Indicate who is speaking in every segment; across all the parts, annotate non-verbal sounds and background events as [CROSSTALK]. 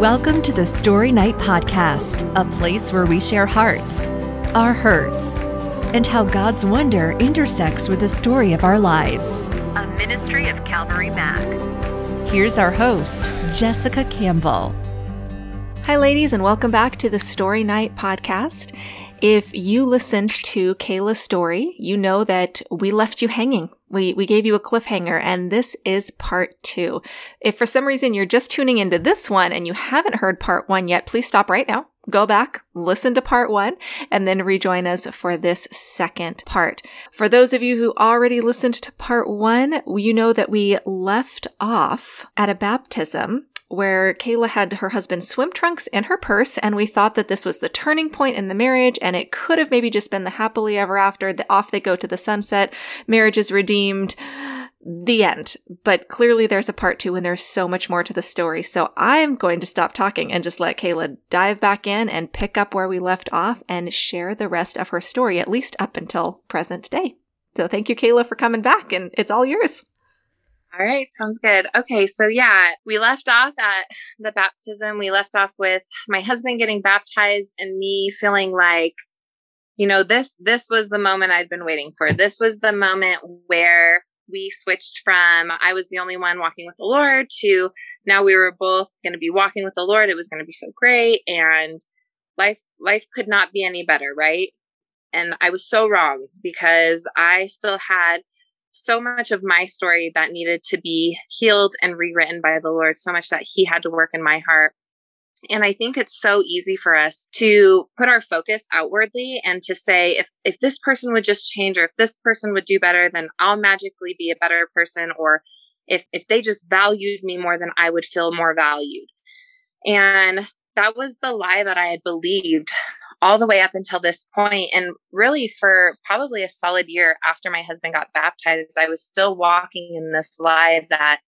Speaker 1: Welcome to the Story Night Podcast, a place where we share hearts, our hurts, and how God's wonder intersects with the story of our lives. A ministry of Calvary Mac. Here's our host, Jessica Campbell.
Speaker 2: Hi, ladies, and welcome back to the Story Night Podcast. If you listened to Kayla's story, you know that we left you hanging. We, we gave you a cliffhanger and this is part two. If for some reason you're just tuning into this one and you haven't heard part one yet, please stop right now. Go back, listen to part one, and then rejoin us for this second part. For those of you who already listened to part one, you know that we left off at a baptism where Kayla had her husband's swim trunks in her purse, and we thought that this was the turning point in the marriage, and it could have maybe just been the happily ever after. The, off they go to the sunset, marriage is redeemed, the end. But clearly, there's a part two, and there's so much more to the story. So I'm going to stop talking and just let Kayla dive back in and pick up where we left off and share the rest of her story, at least up until present day. So thank you, Kayla, for coming back, and it's all yours.
Speaker 3: All right, sounds good. Okay, so yeah, we left off at the baptism. We left off with my husband getting baptized and me feeling like you know, this this was the moment I'd been waiting for. This was the moment where we switched from I was the only one walking with the Lord to now we were both going to be walking with the Lord. It was going to be so great and life life could not be any better, right? And I was so wrong because I still had so much of my story that needed to be healed and rewritten by the Lord, so much that He had to work in my heart. And I think it's so easy for us to put our focus outwardly and to say, if, if this person would just change or if this person would do better, then I'll magically be a better person. Or if, if they just valued me more, then I would feel more valued. And that was the lie that I had believed all the way up until this point and really for probably a solid year after my husband got baptized i was still walking in this lie that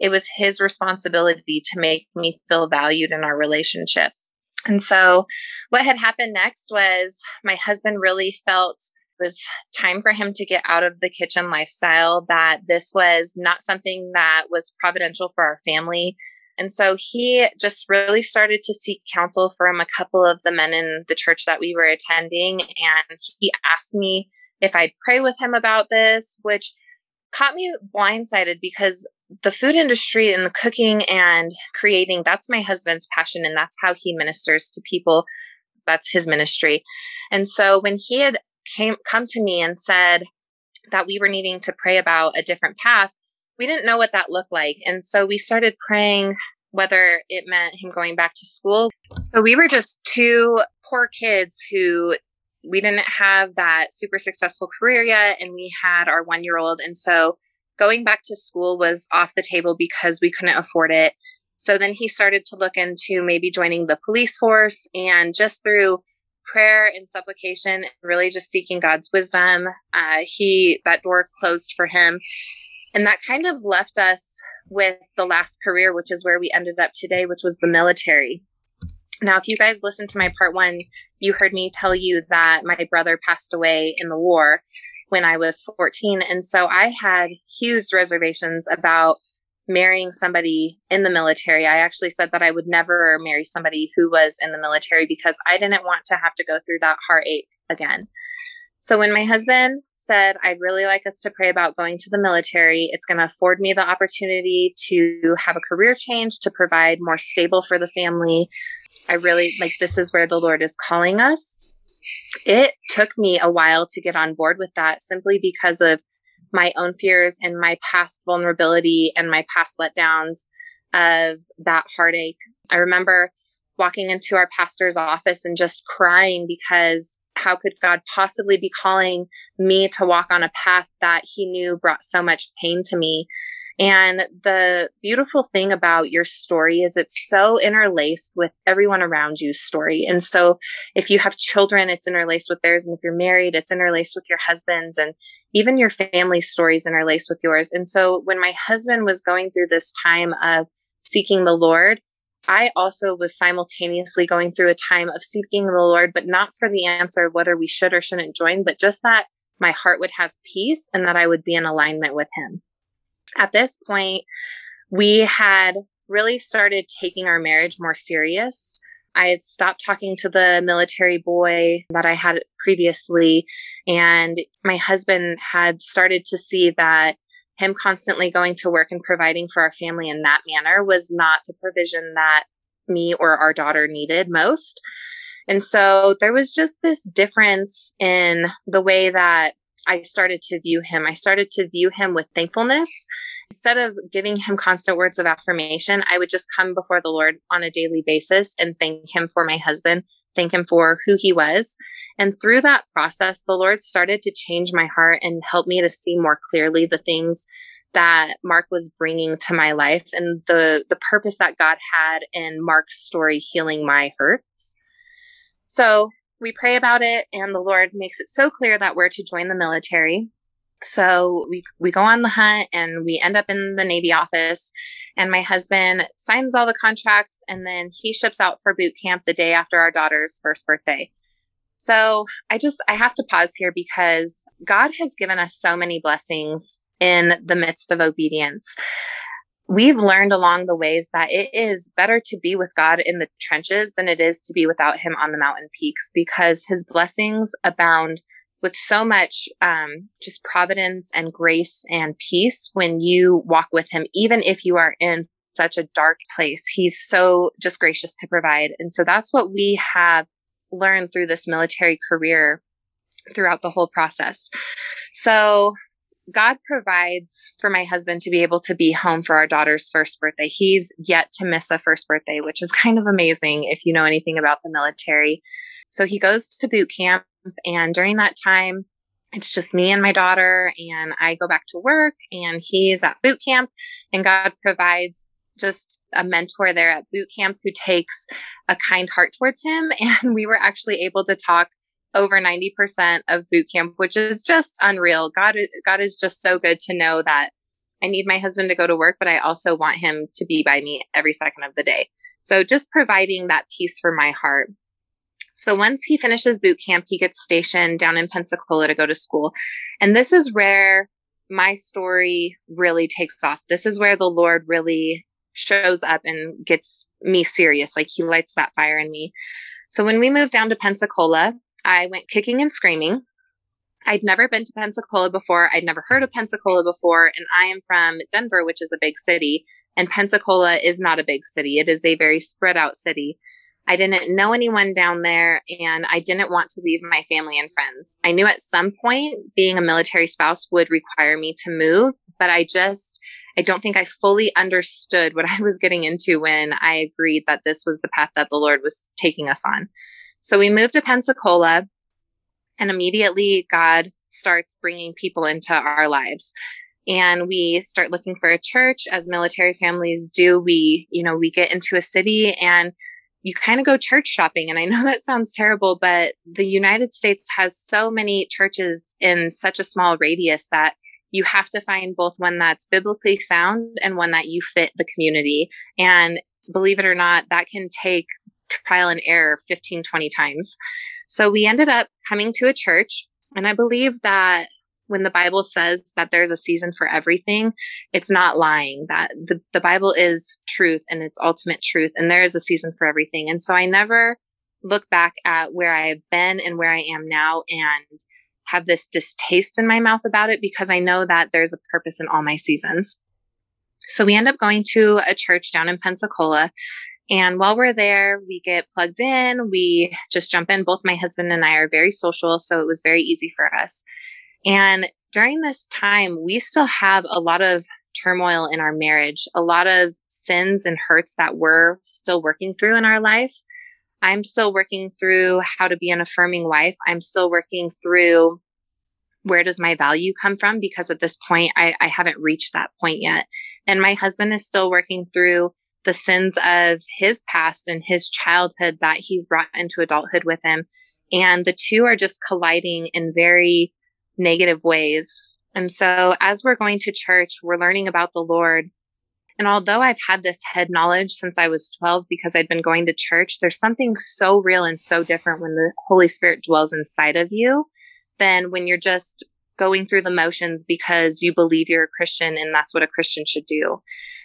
Speaker 3: it was his responsibility to make me feel valued in our relationship. And so what had happened next was my husband really felt it was time for him to get out of the kitchen lifestyle that this was not something that was providential for our family and so he just really started to seek counsel from a couple of the men in the church that we were attending. And he asked me if I'd pray with him about this, which caught me blindsided because the food industry and the cooking and creating, that's my husband's passion. And that's how he ministers to people. That's his ministry. And so when he had came come to me and said that we were needing to pray about a different path, we didn't know what that looked like. And so we started praying whether it meant him going back to school. So we were just two poor kids who we didn't have that super successful career yet. And we had our one year old. And so going back to school was off the table because we couldn't afford it. So then he started to look into maybe joining the police force and just through prayer and supplication, really just seeking God's wisdom, uh, he that door closed for him. And that kind of left us with the last career, which is where we ended up today, which was the military. Now, if you guys listened to my part one, you heard me tell you that my brother passed away in the war when I was 14. And so I had huge reservations about marrying somebody in the military. I actually said that I would never marry somebody who was in the military because I didn't want to have to go through that heartache again. So when my husband said, I'd really like us to pray about going to the military, it's going to afford me the opportunity to have a career change, to provide more stable for the family. I really like this is where the Lord is calling us. It took me a while to get on board with that simply because of my own fears and my past vulnerability and my past letdowns of that heartache. I remember walking into our pastor's office and just crying because how could God possibly be calling me to walk on a path that he knew brought so much pain to me? And the beautiful thing about your story is it's so interlaced with everyone around you's story. And so if you have children, it's interlaced with theirs. And if you're married, it's interlaced with your husband's and even your family stories interlaced with yours. And so when my husband was going through this time of seeking the Lord, I also was simultaneously going through a time of seeking the Lord, but not for the answer of whether we should or shouldn't join, but just that my heart would have peace and that I would be in alignment with Him. At this point, we had really started taking our marriage more serious. I had stopped talking to the military boy that I had previously, and my husband had started to see that him constantly going to work and providing for our family in that manner was not the provision that me or our daughter needed most. And so there was just this difference in the way that I started to view him. I started to view him with thankfulness. Instead of giving him constant words of affirmation, I would just come before the Lord on a daily basis and thank him for my husband, thank him for who he was. And through that process, the Lord started to change my heart and help me to see more clearly the things that Mark was bringing to my life and the the purpose that God had in Mark's story healing my hurts. So, we pray about it and the Lord makes it so clear that we're to join the military. So we we go on the hunt and we end up in the Navy office and my husband signs all the contracts and then he ships out for boot camp the day after our daughter's first birthday. So I just I have to pause here because God has given us so many blessings in the midst of obedience we've learned along the ways that it is better to be with God in the trenches than it is to be without Him on the mountain peaks because His blessings abound with so much um, just providence and grace and peace when you walk with Him, even if you are in such a dark place. He's so just gracious to provide. And so that's what we have learned through this military career throughout the whole process. So God provides for my husband to be able to be home for our daughter's first birthday. He's yet to miss a first birthday, which is kind of amazing if you know anything about the military. So he goes to boot camp, and during that time, it's just me and my daughter, and I go back to work, and he's at boot camp, and God provides just a mentor there at boot camp who takes a kind heart towards him. [LAUGHS] And we were actually able to talk over 90% of boot camp, which is just unreal. God, God is just so good to know that I need my husband to go to work, but I also want him to be by me every second of the day. So just providing that peace for my heart. So once he finishes boot camp, he gets stationed down in Pensacola to go to school. And this is where my story really takes off. This is where the Lord really shows up and gets me serious. Like he lights that fire in me. So when we moved down to Pensacola, I went kicking and screaming. I'd never been to Pensacola before. I'd never heard of Pensacola before. And I am from Denver, which is a big city. And Pensacola is not a big city, it is a very spread out city. I didn't know anyone down there and I didn't want to leave my family and friends. I knew at some point being a military spouse would require me to move, but I just, I don't think I fully understood what [LAUGHS] I was getting into when I agreed that this was the path that the Lord was taking us on. So we moved to Pensacola and immediately God starts bringing people into our lives. And we start looking for a church as military families do. We, you know, we get into a city and you kind of go church shopping. And I know [LAUGHS] that sounds terrible, but the United States has so many churches in such a small radius that you have to find both one that's biblically sound and one that you fit the community. And believe it or not, that can take trial and error 15, 20 times. So we ended up coming to a church. And I believe that when the Bible says that there's a season for everything, it's not lying. That the, the Bible is truth and it's ultimate truth. And there is a season for everything. And so I never look back at where I have been and where I am now and have this distaste in my mouth about it because I know that there's a purpose in all my seasons. So we end up going to a church down in Pensacola and while we're there, we get plugged in, we just jump in. Both my husband and I are very social, so it was very easy for us. And during this time, we still have a lot of turmoil in our marriage, a lot of sins and hurts that we're still working through in our life. I'm still working through how to be an affirming wife. I'm still working through where does my value come from? Because at this point, I, I haven't reached that point yet. And my husband is still working through the sins of his past and his childhood that he's brought into adulthood with him. And the two are just colliding in very negative ways. And so as we're going to church, we're learning about the Lord. And although I've had this head knowledge since I was 12 because I'd been going to church, there's something so real and so different when the Holy Spirit dwells inside of you than when you're just going through the motions because you believe you're a Christian and that's what a Christian should do.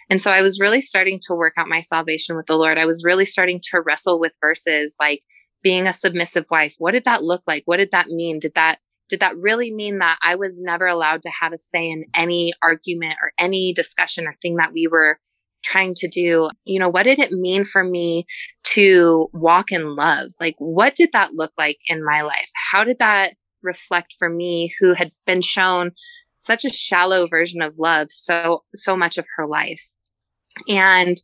Speaker 3: And so I was really starting to work out my salvation with the Lord. I was really starting to wrestle with verses like being a submissive wife. What did that look like? What did that mean? Did that did that really mean that I was never allowed to have a say in any argument or any discussion or thing that we were trying to do? You know, what did it mean for me to walk in love? Like, what did that look like in my life? How did that reflect for me who had been shown such a shallow version of love so so much of her life and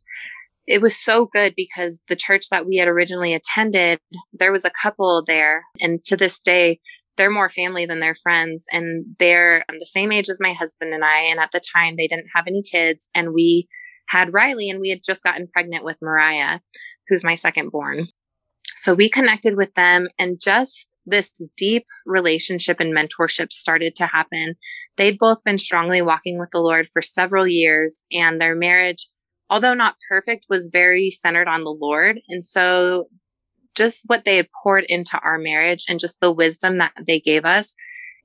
Speaker 3: it was so good because the church that we had originally attended there was a couple there and to this day they're more family than they're friends and they're um, the same age as my husband and I and at the time they didn't have any kids and we had Riley and we had just gotten pregnant with Mariah who's my second born so we connected with them and just this deep relationship and mentorship started to happen. They'd both been strongly walking with the Lord for several years, and their marriage, although not perfect, was very centered on the Lord. And so, just what they had poured into our marriage and just the wisdom that they gave us,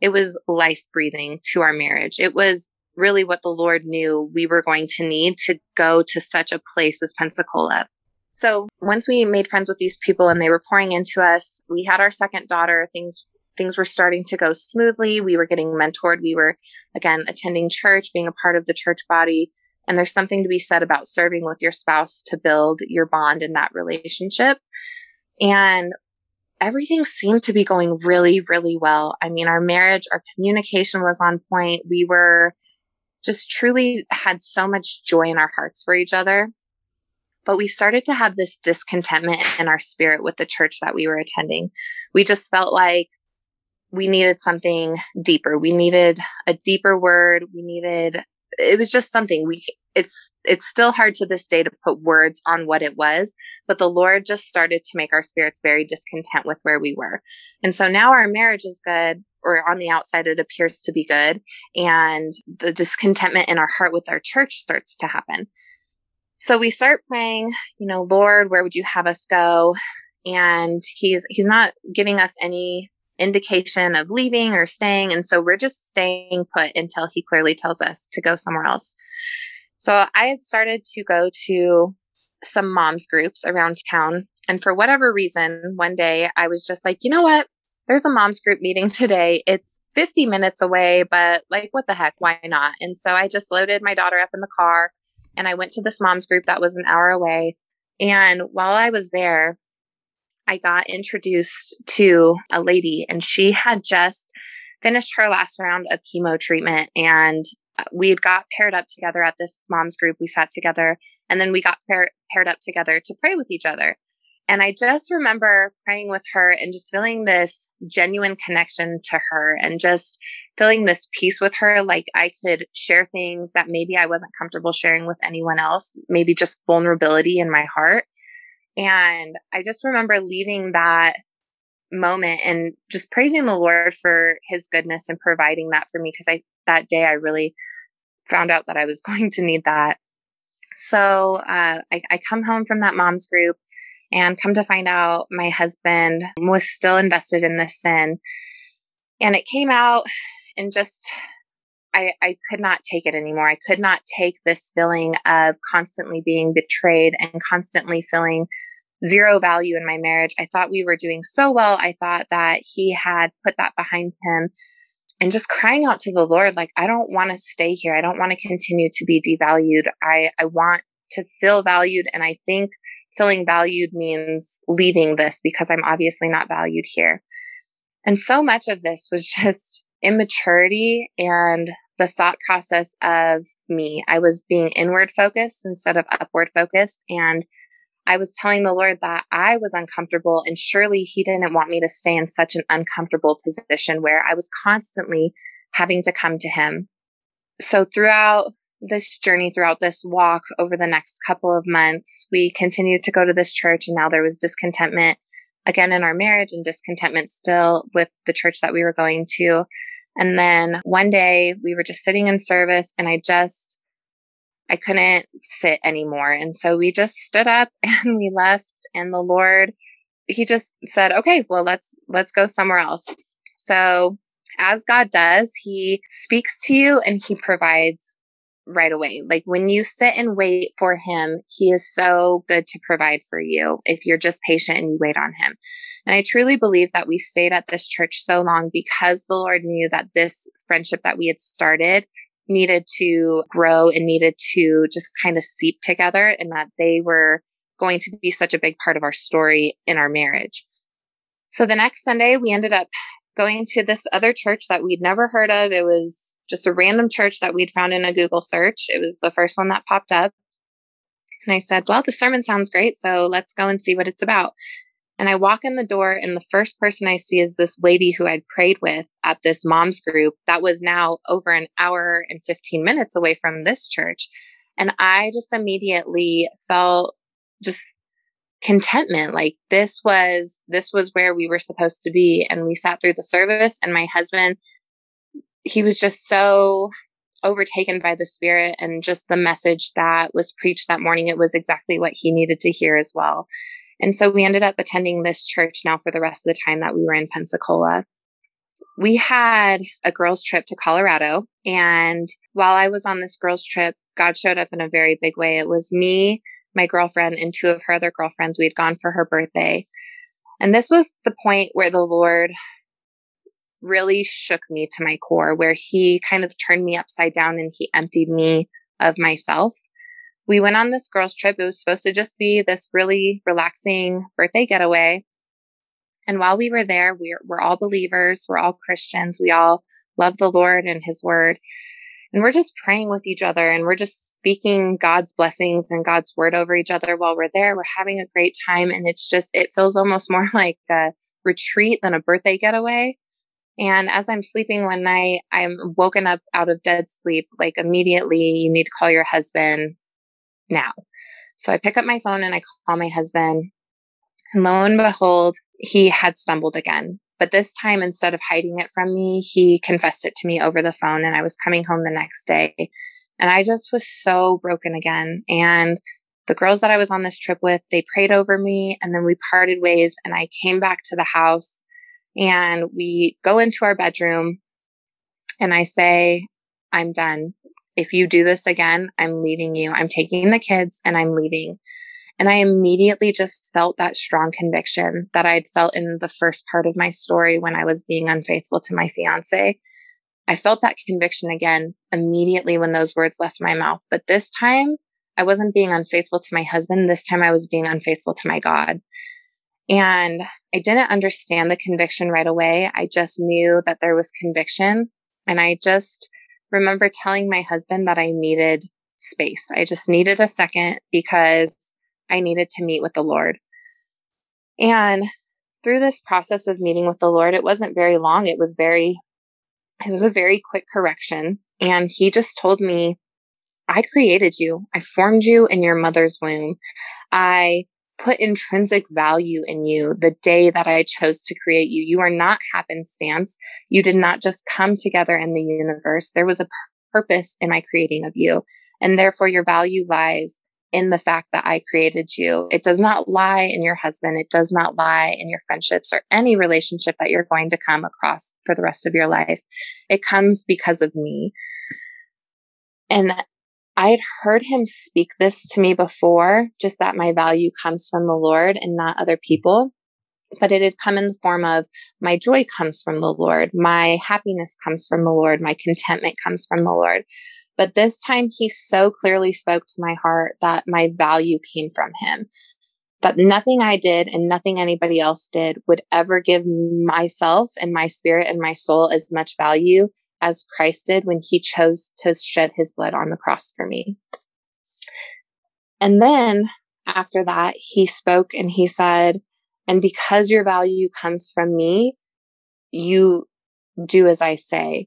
Speaker 3: it was life breathing to our marriage. It was really what the Lord knew we were going to need to go to such a place as Pensacola. So once we made friends with these people and they were pouring into us, we had our second daughter. Things things were starting to go smoothly. We were getting mentored. We were again attending church, being a part of the church body. And there's something to be said about serving with your spouse to build your bond in that relationship. And everything seemed to be going really, really well. I mean, our marriage, our communication was on point. We were just truly had so much joy in our hearts for each other. But we started to have this discontentment in our spirit with the church that we were attending. We just felt like we needed something deeper. We needed a deeper word. We needed it was just something we it's it's still hard to this day to put words on what it was but the lord just started to make our spirits very discontent with where we were and so now our marriage is good or on the outside it appears to be good and the discontentment in our heart with our church starts to happen so we start praying, you know, Lord, where would you have us go? And he's he's not giving us any indication of leaving or staying. And so we're just staying put until he clearly tells us to go somewhere else. So I had started to go to some moms groups around town. And for whatever reason, one day I was just like, you know what? There's a moms group meeting today. It's 50 minutes away, but like, what the heck? Why not? And so I just loaded my daughter up in the car and I went to this mom's group that was an hour away. And while I was there, I got introduced to a lady, and she had just finished her last round of chemo treatment. And uh, we had got paired up together at this mom's group. We sat together, and then we got pair- paired up together to pray with each other. And I just remember praying with her and just feeling this genuine connection to her and just feeling this peace with her. Like I could share things that maybe I wasn't comfortable sharing with anyone else, maybe just vulnerability in my heart. And I just remember leaving that moment and just praising the Lord for his goodness and providing that for me. Cause I, that day I really found out that I was [LAUGHS] going to need that. So uh, I, I come home from that mom's group and come to find out, my husband was still invested in this sin. And it came out and just, I, I could not take it anymore. I could not take this feeling of constantly being betrayed and constantly feeling zero value in my marriage. I thought we were doing so well. I thought that he had put that behind him and just crying out to the Lord, like, I don't want to stay here. I don't want to continue to be devalued. I, I want to feel valued. And I think feeling valued means leaving this because I'm obviously not valued here. And so much of this was [LAUGHS] just immaturity and the thought process of me. I was being inward focused instead of upward focused. And I was telling the Lord that I was uncomfortable and surely He didn't want me to stay in such an uncomfortable position where I was constantly having to come to Him. So throughout this journey throughout this walk over the next couple of months. We continued to go to this church, and now there was discontentment again in our marriage and discontentment still with the church that we were going to. And then one day we were just sitting in service, and I just, I couldn't sit anymore. And so we just stood up [LAUGHS] and we left, and the Lord, He just said, okay, well, let's, let's go somewhere else. So as God does, He speaks to you and He provides right away. Like when you sit and wait for Him, He is so good to provide for you if you're just patient and you wait on Him. And I truly believe that we stayed at this church so long because the Lord knew that this friendship that we had started needed to grow and needed to just kind of seep together and that they were going to be such a big part of our story in our marriage. So the next Sunday, we ended up going to this other church that we'd never heard of. It was just a random church that we'd found in a Google search. It was the first one that popped up. And I said, Well, the sermon sounds great. So let's go and see what it's about. And I walk in the door, and the first person I see is this lady who I'd prayed with at this mom's group that was now over an hour and 15 minutes away from this church. And I just immediately felt just contentment like this was this was where we were supposed to be and we sat through the service and my husband he was just so overtaken by the spirit and just the message that was preached that morning it was exactly what he needed to hear as well and so we ended up attending this church now for the rest of the time that we were in pensacola we had a girls trip to colorado and while i was on this girls trip god showed up in a very big way it was me my girlfriend and two of her other girlfriends. We had gone for her birthday. And this was the point where the Lord really shook me to my core, where He kind of turned me upside down and He emptied me of myself. We went on this girls' trip. It was supposed to just be this really relaxing birthday getaway. And while we were there, we're, we're all believers, we're all Christians, we all love the Lord and His Word. And we're just praying with each other and we're just speaking God's blessings and God's word over each other while we're there. We're having a great time. And it's just, it feels almost [LAUGHS] more like a retreat than a birthday getaway. And as I'm sleeping one night, I'm woken up out of dead sleep. Like immediately, you need to call your husband now. So I pick up my phone and I call my husband. And lo and behold, he had stumbled again. But this time, instead of hiding it from me, he confessed it to me over the phone. And I was coming home the next day. And I just was so broken again. And the girls that I was on this trip with, they prayed over me and then we parted ways. And I came back to the house and we go into our bedroom and I say, I'm done. If you do this again, I'm leaving you. I'm taking the kids and I'm leaving. And I immediately just felt that strong conviction that I'd felt in the first part of my story when I was being unfaithful to my fiance. I felt that conviction again immediately when those words left my mouth. But this time, I wasn't being unfaithful to my husband. This time, I was being unfaithful to my God. And I didn't understand the conviction right away. I just knew that there was conviction. And I just remember telling my husband that I needed space. I just needed a second because I needed to meet with the Lord. And through this process of meeting with the Lord, it wasn't very long. It was very, it was a very quick correction. And he just told me, I created you. I formed you in your mother's womb. I put intrinsic value in you the day that I chose to create you. You are not happenstance. You did not just come together in the universe. There was a purpose in my creating of you. And therefore your value lies in the fact that I created you. It does not lie in your husband. It does not lie in your friendships or any relationship that you're going to come across for the rest of your life. It comes because of me. And I had heard him speak this to me before, just that my value comes from the Lord and not other people. But it had come in the form of my joy comes from the Lord. My happiness comes from the Lord. My contentment comes from the Lord. But this time he so clearly spoke to my heart that my value came from him. That nothing I did and nothing anybody else did would ever give myself and my spirit and my soul as much value as Christ did when he chose to shed his blood on the cross for me. And then after that, he spoke and he said, And because your value comes from me, you do as I say.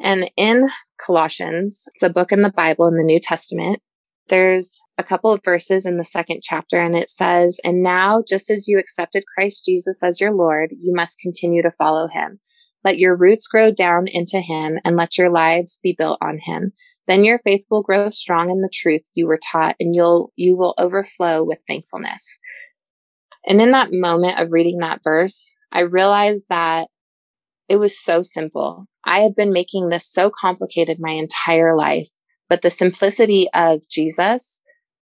Speaker 3: And in Colossians, it's a book in the Bible in the New Testament. There's a couple of verses in the second chapter, and it says, And now, just as you accepted Christ Jesus as your Lord, you must continue to follow him. Let your roots grow down into him and let your lives be built on him. Then your faith will grow strong in the truth you were taught and you'll, you will overflow with thankfulness. And in that moment of reading that verse, I realized that It was so simple. I had been making this so complicated my entire life, but the simplicity of Jesus,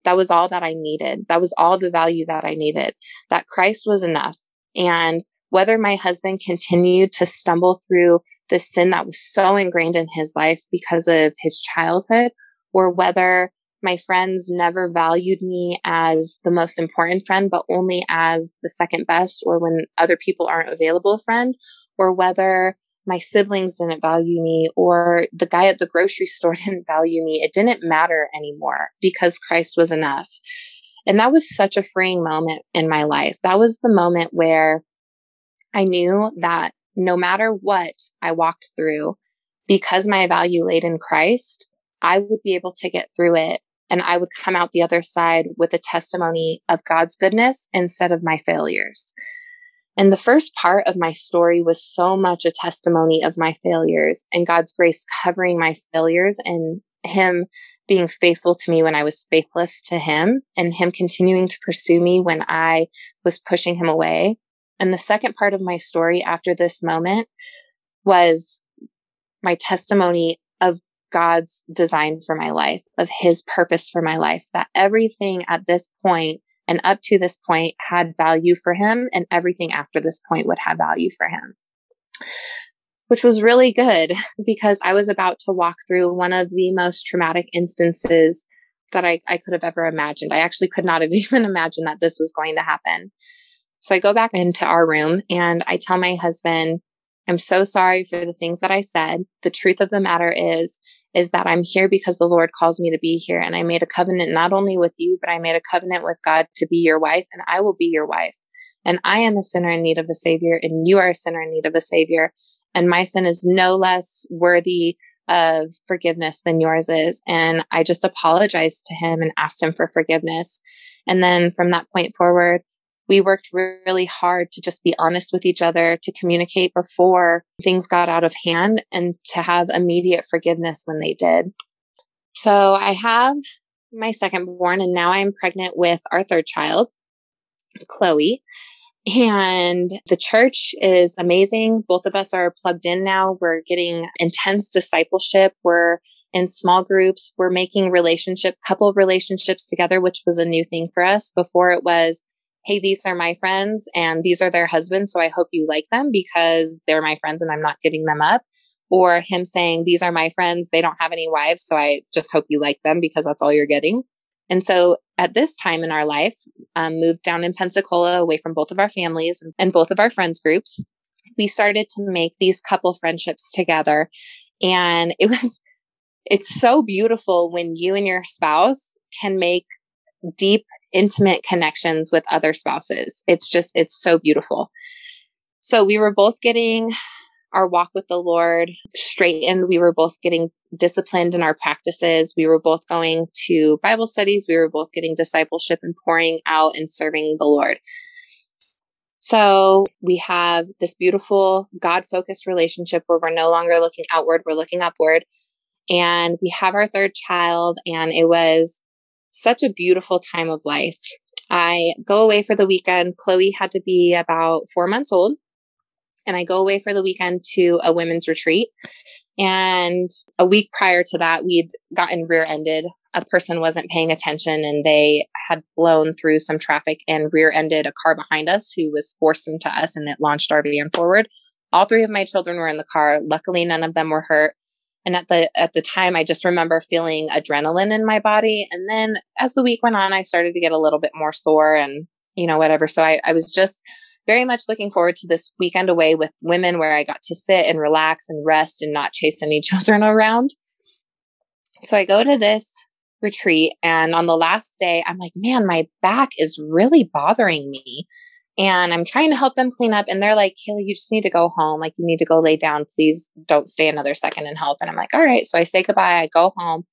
Speaker 3: that was all that I needed. That was all the value that I needed. That Christ was enough. And whether my husband continued to stumble through the sin that was so ingrained in his life because of his childhood, or whether my friends never valued me as the most important friend, but only as the second best or when other people aren't available friend, or whether my siblings didn't value me or the guy at the grocery [LAUGHS] store didn't value me. It didn't matter anymore because Christ was enough. And that was such a freeing moment in my life. That was the moment where I knew that no matter what I walked through, because my value laid in Christ, I would be able to get through it and I would come out the other side with a testimony of God's goodness instead of my failures. And the first part of my story was so much a testimony of my failures and God's grace covering my failures and Him being faithful to me when I was faithless to Him and Him continuing to pursue me when I was pushing Him away. And the second part of my story after this moment was my testimony of God's design for my life, of his purpose for my life, that everything at this point and up to this point had value for him, and everything after this point would have value for him. Which was really good [LAUGHS] because I was about to walk through one of the most traumatic instances that I, I could have ever imagined. I actually could not have [LAUGHS] even imagined that this was going to happen. So I go back into our room and I tell my husband, I'm so sorry for the things that I said. The truth of the matter is, is that I'm here because the Lord calls me to be here. And I made a covenant not only with you, but I made a covenant with God to be your wife, and I will be your wife. And I am a sinner in need of a savior, and you are a sinner in need of a savior. And my sin is no less worthy of forgiveness than yours is. And I just apologized to him and asked him for forgiveness. And then from that point forward, we worked really hard to just be honest with each other, to communicate before things got out of hand, and to have immediate forgiveness when they did. So I have my second born, and now I'm pregnant with our third child, Chloe. And the church is amazing. Both of us are plugged in now. We're getting intense discipleship. We're in small groups. We're making relationship, couple relationships together, which was a new thing for us. Before it was, hey, these are my friends and these are their husbands. So I hope you like them because they're my friends and I'm not giving them up. Or him saying, these are my friends. They don't have any wives. So I just hope you like them because that's all you're getting. And so at this time in our life, um, moved down in Pensacola away from both of our families and both of our friends groups. We started to make these couple friendships together. And it [LAUGHS] was, it's so beautiful when you and your spouse can make deep intimate connections with other spouses. It's just, it's so beautiful. So we were both getting our walk with the Lord straightened. We were both getting disciplined in our practices. We were both going to Bible studies. We were both getting discipleship and pouring out and serving the Lord. So we have this beautiful God focused relationship where we're no longer looking outward, we're looking upward. And we have our third child, and it was such a beautiful time of life. I go away for the weekend. Chloe had to be about four months old. And I go away for the weekend to a women's retreat. And a week prior to that, we'd gotten rear ended. A person wasn't paying attention and they had blown through some traffic and rear ended a car behind us who was forced into us and it launched our van forward. All three of my children were in the car. Luckily, none of them were hurt. And at the at the time I just remember feeling adrenaline in my body. And then as the week went on, I started to get a little bit more sore and you know, whatever. So I, I was just very much looking forward to this weekend away with women where I got to sit and relax and rest and not chase any [LAUGHS] children around. So I go to this retreat and on the last day, I'm like, man, my back is really bothering me and I'm trying to help them clean up. And they're like, Kaylee, you just need to go home. Like, you need to go lay down. Please don't stay another second and help. And I'm like, all right. So I say goodbye. I go home.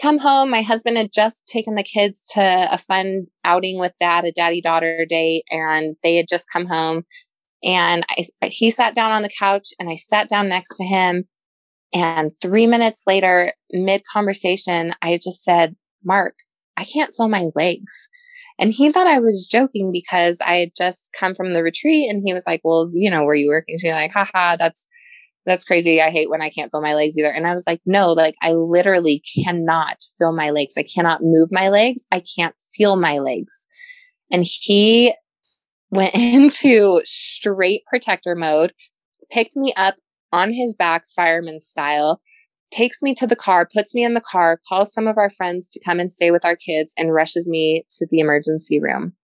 Speaker 3: Come home. My husband had just taken the kids to a fun outing with dad, a daddy daughter date, and they had just come home. And I, he sat down on the couch and I sat down next to him. And three minutes later, mid conversation, I just said, Mark, I can't feel my legs. And he thought I was joking because I had just come from the retreat and he was like, Well, you know, were you working? She's like, haha, that's that's crazy. I hate when I can't feel my legs either. And I was like, no, like I literally cannot feel my legs. I cannot move my legs. I can't feel my legs. And he went [LAUGHS] into straight protector mode, picked me up on his back, fireman style, takes me to the car, puts me in the car, calls some of our friends to come and stay with our kids, and rushes me to the emergency room.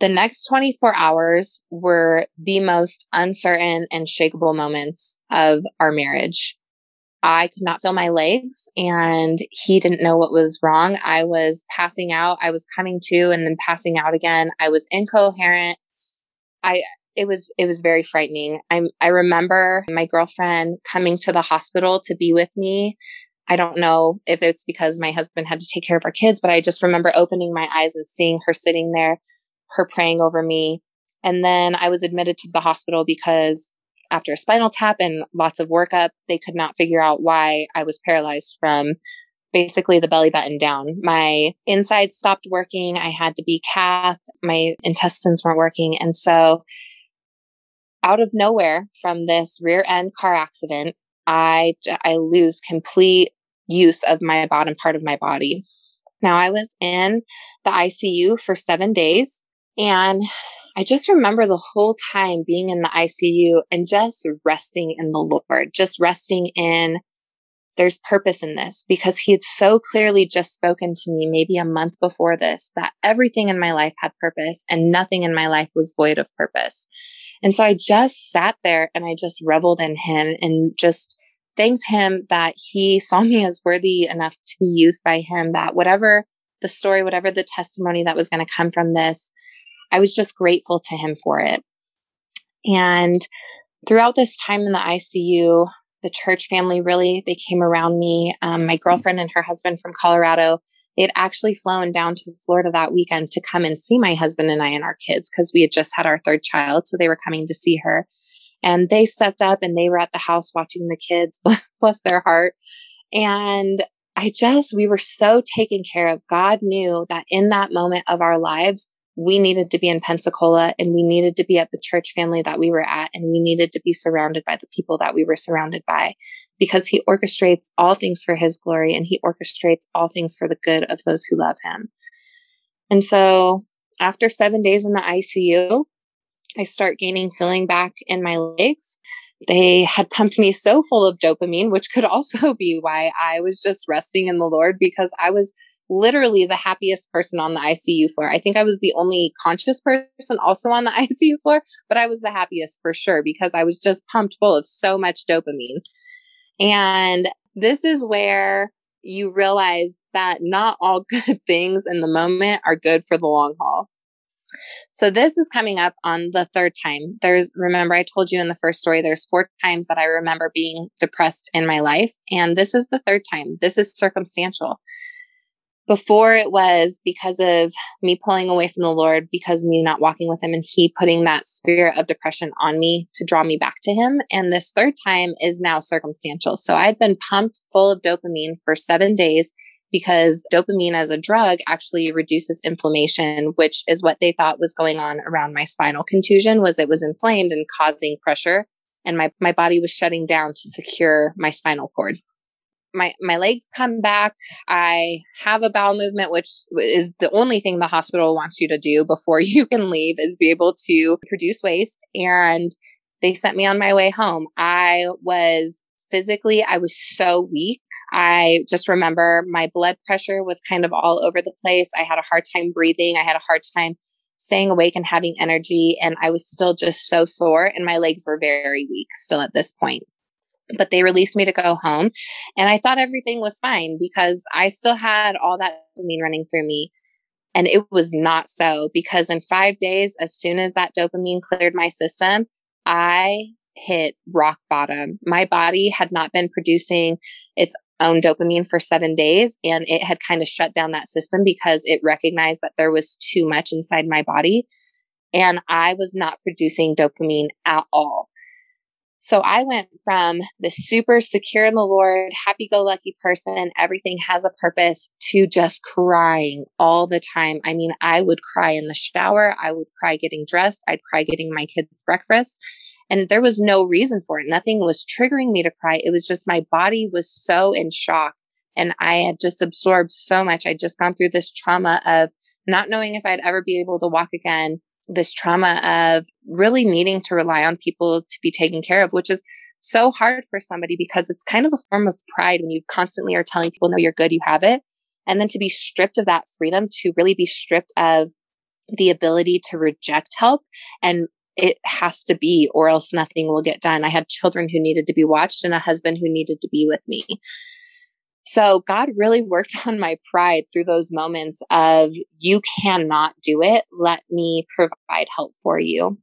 Speaker 3: The next 24 hours were the most uncertain and shakable moments of our marriage. I could not feel my legs and he didn't know what was wrong. I was passing out. I was coming to and then passing out again. I was incoherent. I, it was, it was very frightening. I, I remember my girlfriend coming to the hospital to be with me. I don't know if it's because my husband had to take care of our kids, but I just remember opening my eyes and seeing her sitting there her praying over me. And then I was admitted to the hospital because after a spinal tap and lots of workup, they could not figure out why I was paralyzed from basically the belly button down. My inside stopped working. I had to be cathed. My intestines weren't working. And so out of nowhere from this rear end car accident, I, I lose complete use of my bottom part of my body. Now I was in the ICU for seven days and I just remember the whole time being in the ICU and just resting in the Lord, just resting in there's purpose in this because he had so clearly just spoken to me maybe a month before this that everything in my life had purpose and nothing in my life was void of purpose. And so I just sat there and I just reveled in him and just thanked him that he saw me as worthy enough to be used by him, that whatever the story, whatever the testimony that was going to come from this, I was just grateful to him for it. And throughout this time in the ICU, the church family really they came around me. Um, my girlfriend and her husband from colorado they had actually flown down to florida that weekend to come and see my husband and i and our kids because we had just had our third child so they were coming to see her. And they stepped up and they were at the house watching the kids [LAUGHS] bless their heart. And i just we were so taken care of. God knew that in that moment of our lives we needed to be in Pensacola and we needed to be at the church family that we were at and we needed to be surrounded by the people that we were surrounded by because he orchestrates all things for his glory and he orchestrates all things for the good of those who love him. And so after seven days in the ICU, I start gaining feeling back in my legs. They had pumped me so full of dopamine, which could also [LAUGHS] be why I was just resting in the Lord because I was literally the happiest person on the ICU floor. I think I was the only conscious person also on the [LAUGHS] ICU floor, but I was the happiest for sure because I was just pumped full of so much dopamine. And this is where you realize that not all [LAUGHS] good things in the moment are good for the long haul. So this is coming up on the third time. There's remember I told you in the first story there's four times that I remember being depressed in my life and this is the third time. This is circumstantial. Before it was because of me pulling away from the Lord, because me not walking with Him, and He putting that spirit of depression on me to draw me back to Him. And this third time is now circumstantial. So I'd been pumped full of dopamine for seven days because dopamine as a drug actually reduces inflammation which is what they thought was going on around my spinal contusion was it was inflamed and causing pressure and my, my body was shutting down to secure my spinal cord my my legs come back. I have a bowel movement which is the only thing the hospital wants you to do before [LAUGHS] you can leave is be able to produce waste. And they sent me on my way home. I was physically i was so weak. I just remember my blood pressure was kind of all over the place. I had a hard time breathing. I had a hard time staying awake and having energy. And i was still just so sore and my legs were very weak still at this point but they released me to go home. And I thought everything was fine because I still had all that dopamine running through me. And it was not so because in five days, as soon as that dopamine cleared my system, I hit rock bottom. My body had not been producing its own dopamine for seven days and it had kind of shut down that system because it recognized that there was too much inside my body. And I was not producing dopamine at all. So I went from the super secure in the Lord, happy go lucky person, everything has a purpose, to just crying all the time. I mean, I would cry in the shower, I would cry getting dressed, I'd cry getting my kids breakfast. And there was no reason for it. Nothing was triggering me to cry. It was just my body was so in shock. And I had just absorbed so much. I'd just gone through this trauma of not knowing if I'd ever be able to walk again, this trauma of really needing to rely on people to be taken care of, which is so hard for somebody because it's kind of a form of pride when you constantly are telling people, no, you're good, you have it. And then to be stripped of that freedom, to really be stripped of the ability to reject help and it has to be, or else nothing will get done. I had children who needed to be watched and a husband who needed to be with me. So God really worked [LAUGHS] on my pride through those moments of, you cannot do it. Let me provide help for you.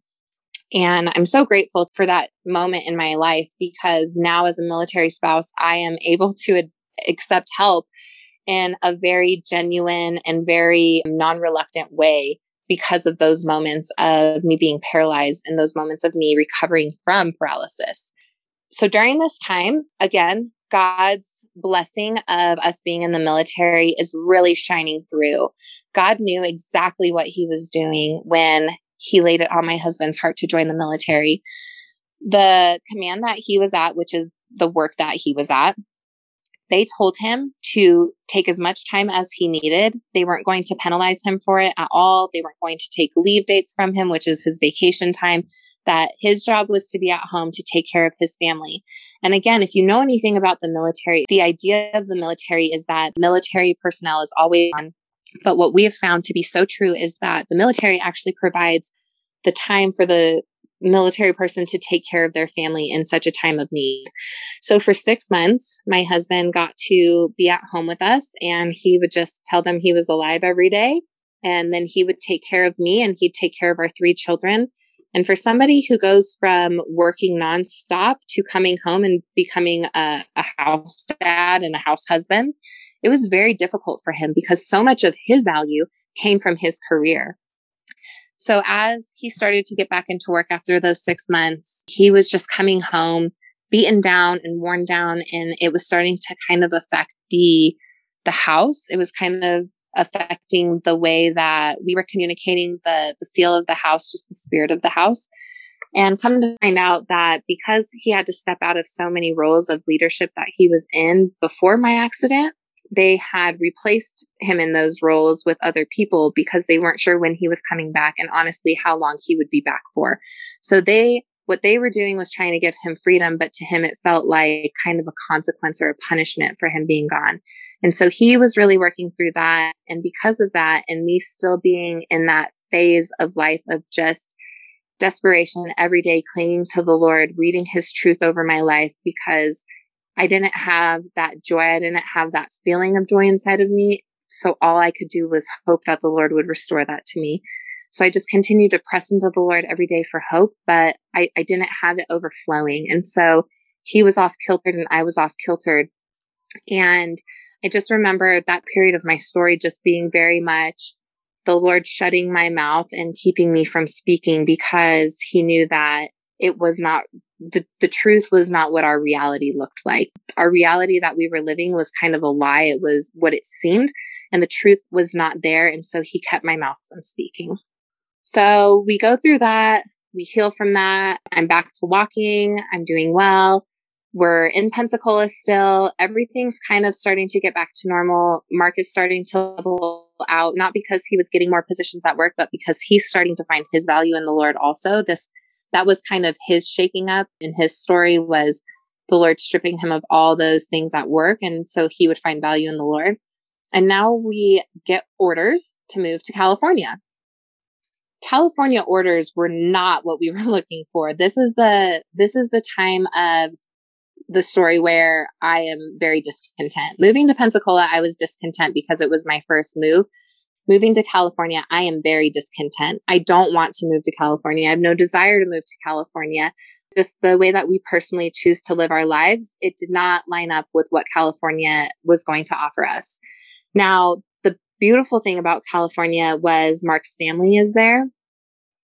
Speaker 3: And I'm so grateful for that moment in my life because now, as a military spouse, I am able to ad- accept help in a very genuine and very non reluctant way because of those moments of me being paralyzed and those moments of me recovering from paralysis. So during this time, again, God's blessing of us being in the military is really shining through. God knew exactly what he was doing when he laid it on my husband's heart to join the military. The command that he was at, which is the work that he was at, they told him to take as much time as he needed. They weren't going to penalize him for it at all. They weren't going to take leave dates from him, which is his vacation time, that his job was to be at home to take care of his family. And again, if you know anything about the military, the idea of the military is that military personnel is always on. But what we have found to be so true is that the military actually provides the time for the military person to take care of their family in such a time of need. So for six months, my husband got to be at home with us and he would just tell them he was alive every day. And then he would take care of me and he'd take care of our three children. And for somebody who goes from working nonstop to coming home and becoming a, a house dad and a house husband, it was very difficult for him because so much of his value came from his career. So as he started to get back into work after those six months, he was just coming home beaten down and worn down. And it was starting to kind of affect the, the house. It was kind of affecting the way that we were communicating the, the feel of the house, just the spirit of the house. And come to find out that because he had to step out of so many roles of leadership that he was in before my accident, they had replaced him in those roles with other people because they weren't sure when he was coming back and honestly how long he would be back for. So they what they were doing was trying to give him freedom, but to him it felt like kind of a consequence or a punishment for him being gone. And so he was really working through that. And because of that, and me still being in that phase of life of just desperation every day, clinging to the Lord, reading his truth over my life because I didn't have that joy. I didn't have that feeling of joy inside of me. So all I could do was hope that the Lord would restore that to me. So I just continued to press into the Lord every day for hope, but I, I didn't have it overflowing. And so he was off kiltered and I was off kiltered. And I just remember that period of my story just being very much the Lord shutting my mouth and keeping me from speaking because he knew that it was not the, the truth was not what our reality looked like. Our reality that we were living was kind of a lie. It was what it seemed, and the truth was not there. And so he kept my mouth from speaking. So we go through that. We heal from that. I'm back to walking. I'm doing well. We're in Pensacola still. Everything's kind of starting to get back to normal. Mark is starting to level out, not because he was getting more positions at work, but because he's starting to find his value in the Lord also. This that was kind of his shaking up and his story was the Lord stripping him of all those things at work. And so he would find value in the Lord. And now we get orders to move to California. California orders were not what we [LAUGHS] were looking for. This is the this is the time of the story where I am very discontent. Moving to Pensacola, I was discontent because it was my first move moving to California, I am very discontent. I don't want to move to California. I have no desire to move to California. Just the way that we personally choose to live our lives, it did not line up with what California was going to offer us. Now, the beautiful thing about California was Mark's family is there.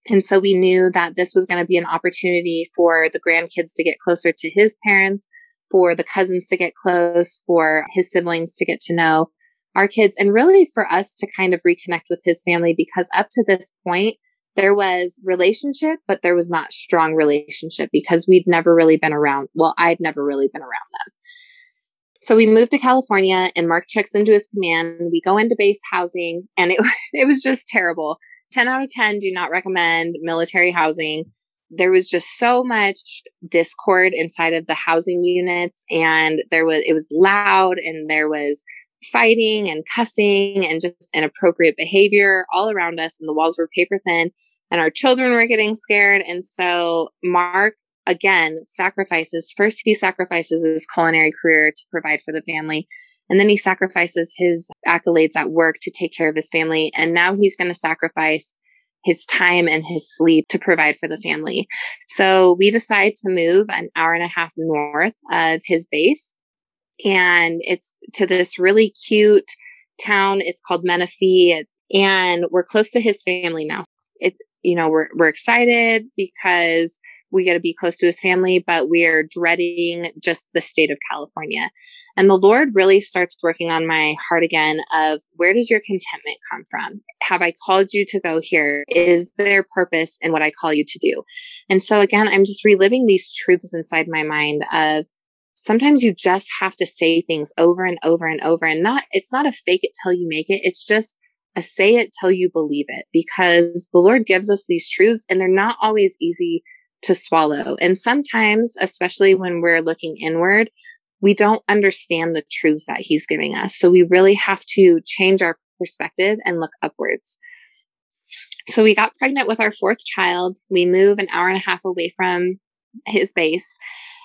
Speaker 3: And so we knew that this was going to be an opportunity for the grandkids to get closer to his parents, for the cousins to get close, for his siblings to get to know our kids, and really for us to kind of reconnect with his family because up to this point, there was relationship, but there was not strong relationship because we'd never really been around. Well, I'd never really been around them. So we moved to California and Mark checks into his command. We go into base housing and it, [LAUGHS] it was just terrible. 10 out of 10 do not recommend military housing. There was just so much discord inside of the housing units and there was, it was loud and there was fighting and cussing and just inappropriate behavior all around us. And the walls were paper thin and our children were getting scared. And so Mark again sacrifices first he sacrifices his culinary career to provide for the family and then he sacrifices his accolades at work to take care of his family and now he's going to sacrifice his time and his sleep to provide for the family so we decide to move an hour and a half north of his base and it's to this really cute town it's called menifee and we're close to his family now it you know we're, we're excited because we got to be close to his family, but we're dreading just the state of California. And the Lord really starts working on my heart again of where does your contentment come from? Have I called you to go here? Is there purpose in what I call you to do? And so again, I'm just reliving these truths inside my mind of sometimes you just have to say things over and over and over and not, it's not a fake it till you make it. It's just a say it till you believe it because the Lord gives us these truths and they're not always easy to swallow. And sometimes, especially when we're looking inward, we don't understand the truths that he's giving us. So we really have to change our perspective and look upwards. So we got pregnant with our fourth child. We move an hour and a half away from his base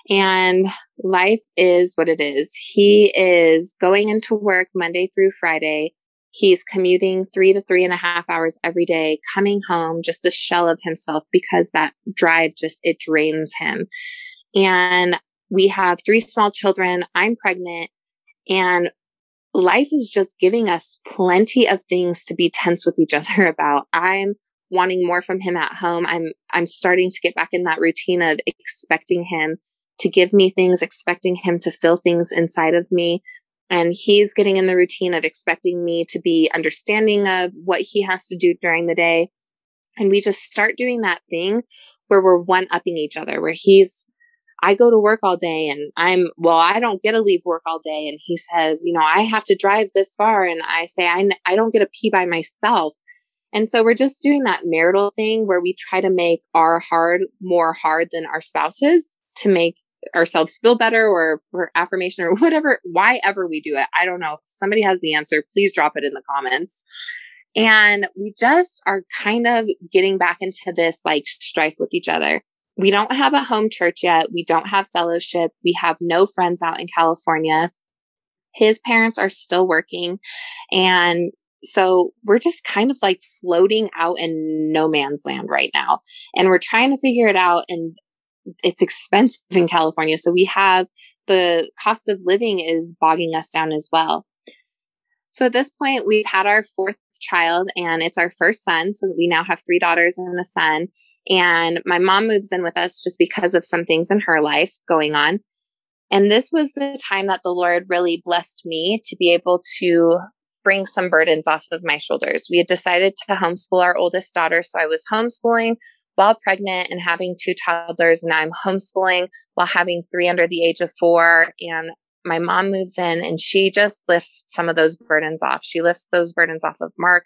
Speaker 3: and life is what it is. He is going into work Monday through Friday. He's commuting three to three and a half hours every day, coming home just a shell of himself because that drive just, it drains him. And we have three small children. I'm pregnant and life is just giving us plenty of things to be tense with each [LAUGHS] other about. I'm wanting more from him at home. I'm, I'm starting to get back in that routine of expecting him to give me things, expecting him to fill things inside of me and he's getting in the routine of expecting me to be understanding of what he has to do during the day. And we just start doing that thing where we're one upping each other, where he's, I go to work all day and I'm, well, I don't get to leave work all day. And he says, you know, I have to drive this far. And I say, I, I don't get to pee by myself. And so we're just doing that marital thing where we try to make our hard more hard than our spouses to make ourselves feel better or for affirmation or [LAUGHS] whatever, why ever we do it. I don't know. If somebody has the answer, please drop it in the comments. And we just are kind of getting back into this like strife with each other. We don't have a home church yet. We don't have fellowship. We have no friends out in California. His parents are still working. And so we're just kind of like floating out in no man's land right now. And we're trying to figure it out. And it's expensive in California. So we have the cost of living is bogging us down as well. So at this point, we've had our fourth child and it's our first son. So we now have three daughters and a son. And my mom moves in with us just because of some things in her life going on. And this was the time that the Lord really blessed me to be able to bring some burdens off of my shoulders. We had decided to homeschool our oldest daughter. So I was homeschooling while pregnant and having two toddlers. And I'm homeschooling while having three under the age of four. And my mom moves in and she just lifts some of those burdens off. She lifts those burdens off of Mark.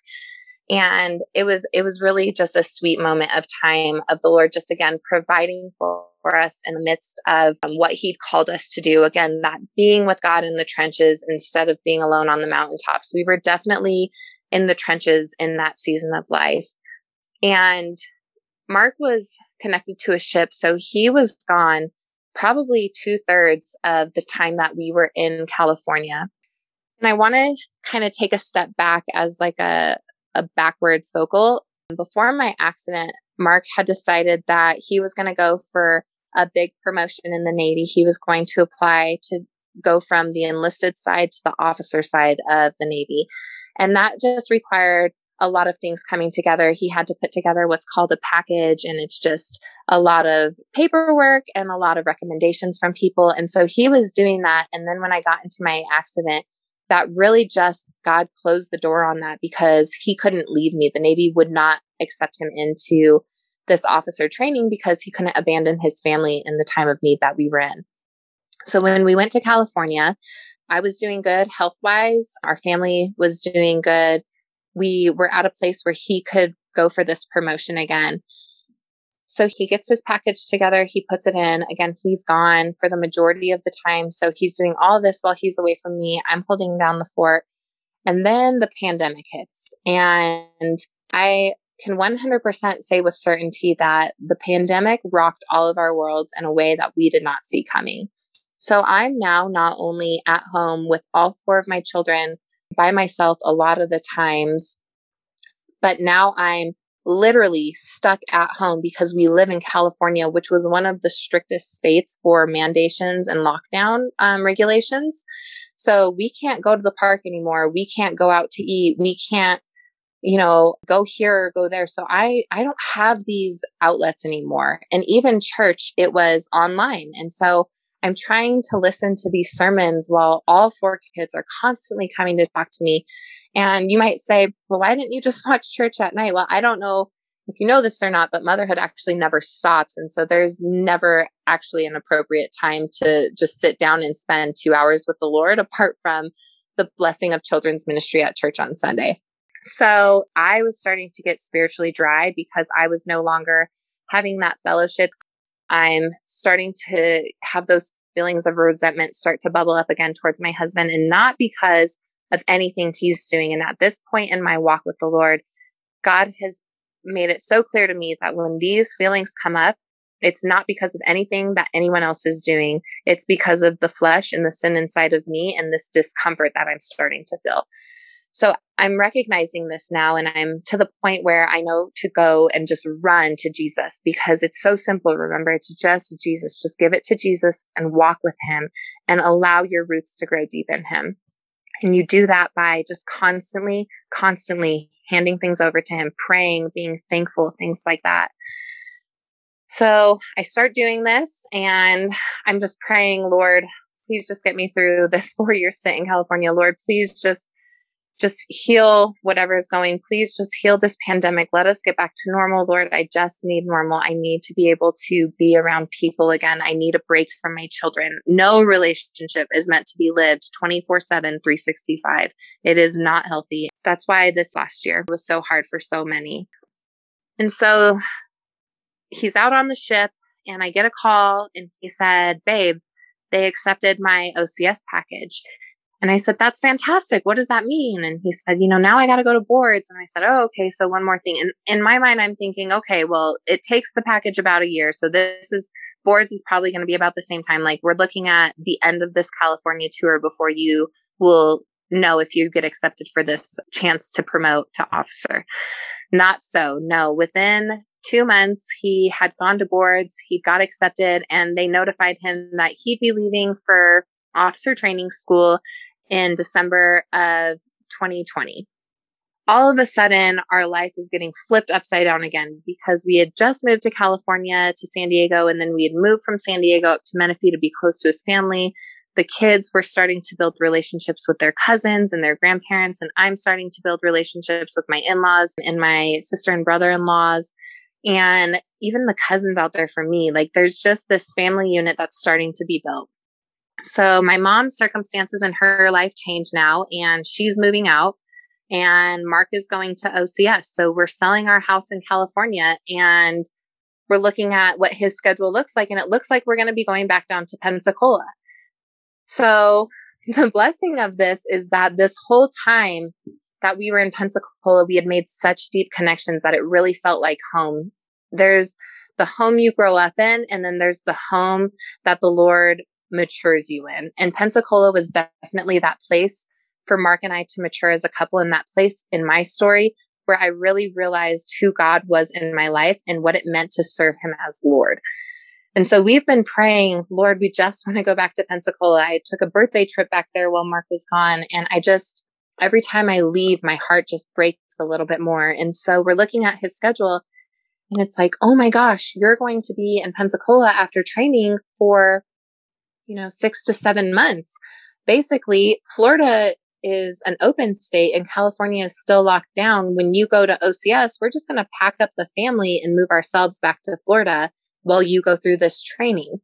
Speaker 3: And it was, it was really just a sweet moment of time of the Lord, just again, providing for, for us in the midst of um, what he'd called us to do. Again, that being with God in the trenches instead of being alone on the mountaintops. We were definitely in the trenches in that season of life. And Mark was connected to a ship, so he was gone probably two thirds of the time that we were in California. And I want to kind of take a step back as like a, a backwards vocal. Before my accident, Mark had decided that he was going to go for a big promotion in the Navy. He was going to apply to go from the enlisted side to the officer side of the Navy. And that just required a lot of things coming together. He had to put together what's called a package, and it's just a lot of paperwork and a lot of recommendations from people. And so he was doing that. And then when I got into my accident, that really just God closed the door on that because he couldn't leave me. The Navy would not accept him into this officer training because he couldn't abandon his family in the time of need that we were in. So when we went to California, I was doing good health wise. Our family was doing good we were at a place where he could go for this promotion again. So he gets his package together, he puts it in. Again, he's gone for the majority of the time. So he's doing all this while he's away from me. I'm holding down the fort. And then the pandemic hits. And I can 100% say with certainty that the pandemic rocked all of our worlds in a way that we did not see coming. So I'm now not only at home with all four of my children by myself a lot of the times. But now I'm literally stuck at home because we live in California, which was one of the strictest states for mandations and lockdown um, regulations. So we can't go to the park anymore. We can't go out to eat. We can't, you know, go here or go there. So I, I don't have these outlets anymore. And even church, it was online. And so I'm trying to listen to these sermons while all four kids are constantly coming to talk to me. And you might say, well, why didn't you just [LAUGHS] watch church at night? Well, I don't know if you know this or not, but motherhood actually never stops. And so there's never actually an appropriate time to just sit down and spend two hours with the Lord apart from the blessing of children's ministry at church on Sunday. So I was starting to get spiritually dry because I was no longer having that fellowship. I'm starting to have those feelings of resentment start to bubble up again towards my husband and not because of anything he's doing. And at this point in my walk with the Lord, God has made it so clear to me that when these feelings come up, it's not because of anything that anyone else is doing. It's because of the flesh and the sin inside of me and this discomfort that I'm starting to feel. So I'm recognizing this now and I'm to the point where I know to go and just run to Jesus because it's so simple. Remember, it's just Jesus. Just give it to Jesus and walk with him and allow your roots to grow deep in him. And you do that by just constantly, constantly handing things over to him, praying, being thankful, things like that. So I start doing this and I'm just praying, Lord, please just get me through this [LAUGHS] four year stint in California. Lord, please just just heal whatever is going. Please just heal this pandemic. Let us get back to normal, Lord. I just need normal. I need to be able to be around people again. I need a break from my children. No relationship is meant to be lived 24 7, 365. It is not healthy. That's why this last year was so hard for so many. And so he's out on the ship, and I get a call, and he said, Babe, they accepted my OCS package. And I said, that's fantastic. What does that mean? And he said, you know, now I got to go to boards. And I said, oh, okay. So one more thing. And in my mind, I'm thinking, okay, well, it takes the package about a year. So this is boards is probably going to be about the same time. Like we're looking at the end of this California tour before you will know if you get accepted for this chance to promote to officer. Not so. No, within two months, he had gone to boards, he got accepted, and they notified him that he'd be leaving for officer training school in December of 2020. All of a sudden, our life is getting flipped upside down again because we had just moved to California to San Diego, and then we had moved from San Diego up to Menifee to be close to his family. The kids were starting to build relationships with their cousins and their grandparents, and I'm starting to build relationships with my in laws and my sister and brother in laws and even the cousins out there for me. Like there's just this family unit that's starting to be built. So my mom's circumstances in her life change now, and she's moving out. And Mark is going to OCS. So we're selling our house in California and we're looking at what his schedule looks like. And it looks like we're going to be going back down to Pensacola. So [LAUGHS] the blessing of this is that this whole time that we were in Pensacola, we had made such deep connections that it really felt like home. There's the home you grow up in, and then there's the home that the Lord matures you in. And Pensacola was definitely that place for Mark and I to mature as a couple in that place in my story where I really realized who God was in my life and what it meant to serve him as Lord. And so we've been praying, Lord, we just [LAUGHS] want to go back to Pensacola. I took a birthday trip back there while Mark was gone. And I just, every time I leave, my heart just breaks a little bit more. And so we're looking at his schedule and it's like, oh my gosh, you're going to be in Pensacola after training for, you know, six to seven months. Basically, Florida is an open state and California is still locked down. When you go to OCS, we're just going to pack up the family and move ourselves back to Florida while you go through this training.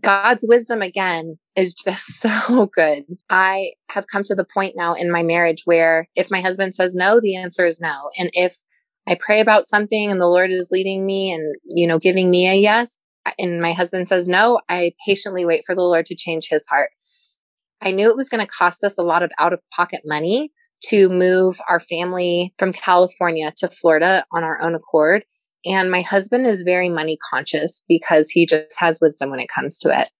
Speaker 3: God's wisdom again is just [LAUGHS] so good. I have come to the point now in my marriage where if my husband says no, the answer is no. And if I pray about something and the Lord is leading me and, you know, giving me a yes, and my husband says no, I patiently wait for the Lord to change his heart. I knew it was going to cost us a lot of out of pocket money to move our family from California to Florida on our own accord. And my husband is very money conscious because he just has wisdom when it comes to it.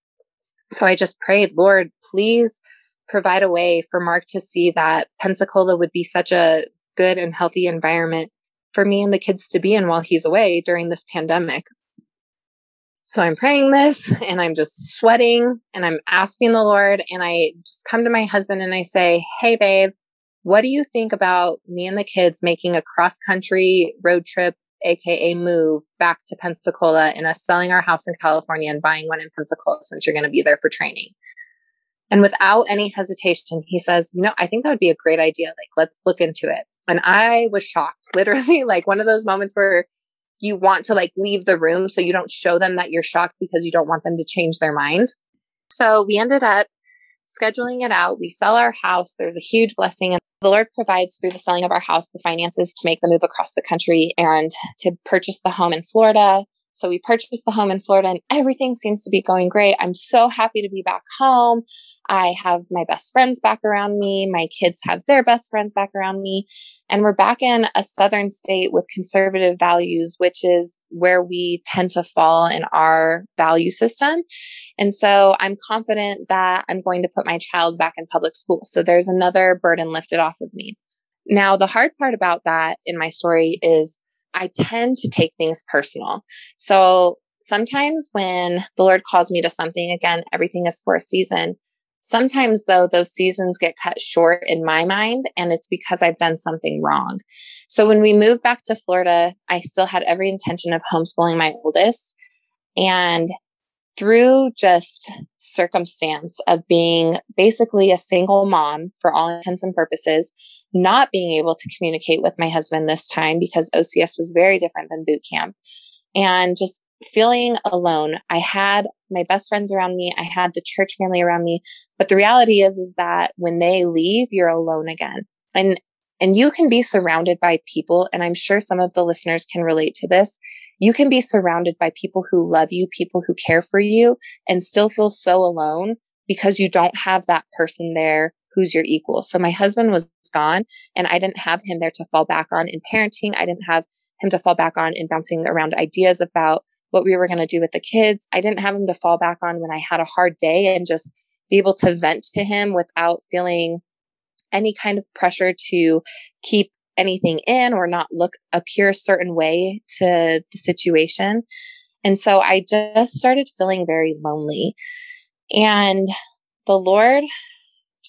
Speaker 3: So I just prayed, Lord, please provide a way for Mark to see that Pensacola would be such a good and healthy environment for me and the kids to be in while he's away during this pandemic. So I'm praying this and I'm just sweating and I'm asking the Lord. And I just come to my husband and I say, Hey, babe, what do you think about me and the kids making a cross country road trip aka move back to Pensacola and us selling our house in California and buying one in Pensacola since you're going to be there for training. And without any hesitation, he says, You know, I think that would be a great idea. Like, let's look into it. And I was shocked, [LAUGHS] literally, like one of those moments where you want to like leave the room so you don't show them that you're shocked because you don't want them to change their mind. So we ended up scheduling it out. We sell our house. There's a huge blessing. And the Lord provides through the selling of our house the finances to make the move across the country and to purchase the home in Florida. So we purchased the home in Florida and everything seems to be going great. I'm so happy to be back home. I have my best friends back around me. My kids have their best friends back around me. And we're back in a southern state with conservative values, which is where we tend to fall in our value system. And so I'm confident that I'm going to put my child back in public school. So there's another burden lifted off of me. Now, the hard part about that in my story is I tend to take things personal. So sometimes when the Lord calls me to something, again, everything is for a season. Sometimes, though, those seasons get cut short in my mind, and it's because I've done something wrong. So, when we moved back to Florida, I still had every intention of homeschooling my oldest. And through just circumstance of being basically a single mom for all intents and purposes, not being able to communicate with my husband this time because OCS was very different than boot camp and just feeling alone. I had my best friends around me. I had the church family around me. But the reality is, is that when they leave, you're alone again. And and you can be surrounded by people, and I'm sure some of the listeners can relate to this. You can be surrounded by people who love you, people who care for you, and still feel so alone because you don't have that person there who's your equal. So my husband was gone and I didn't have him there to fall back on in parenting. I didn't have him to fall back on in bouncing around ideas about what we were going to do with the kids. I didn't have him to fall back on when I had a hard day and just be able to vent to him without feeling any kind of pressure to keep anything in or not look appear a certain way to the situation. And so I just started feeling very lonely. And the Lord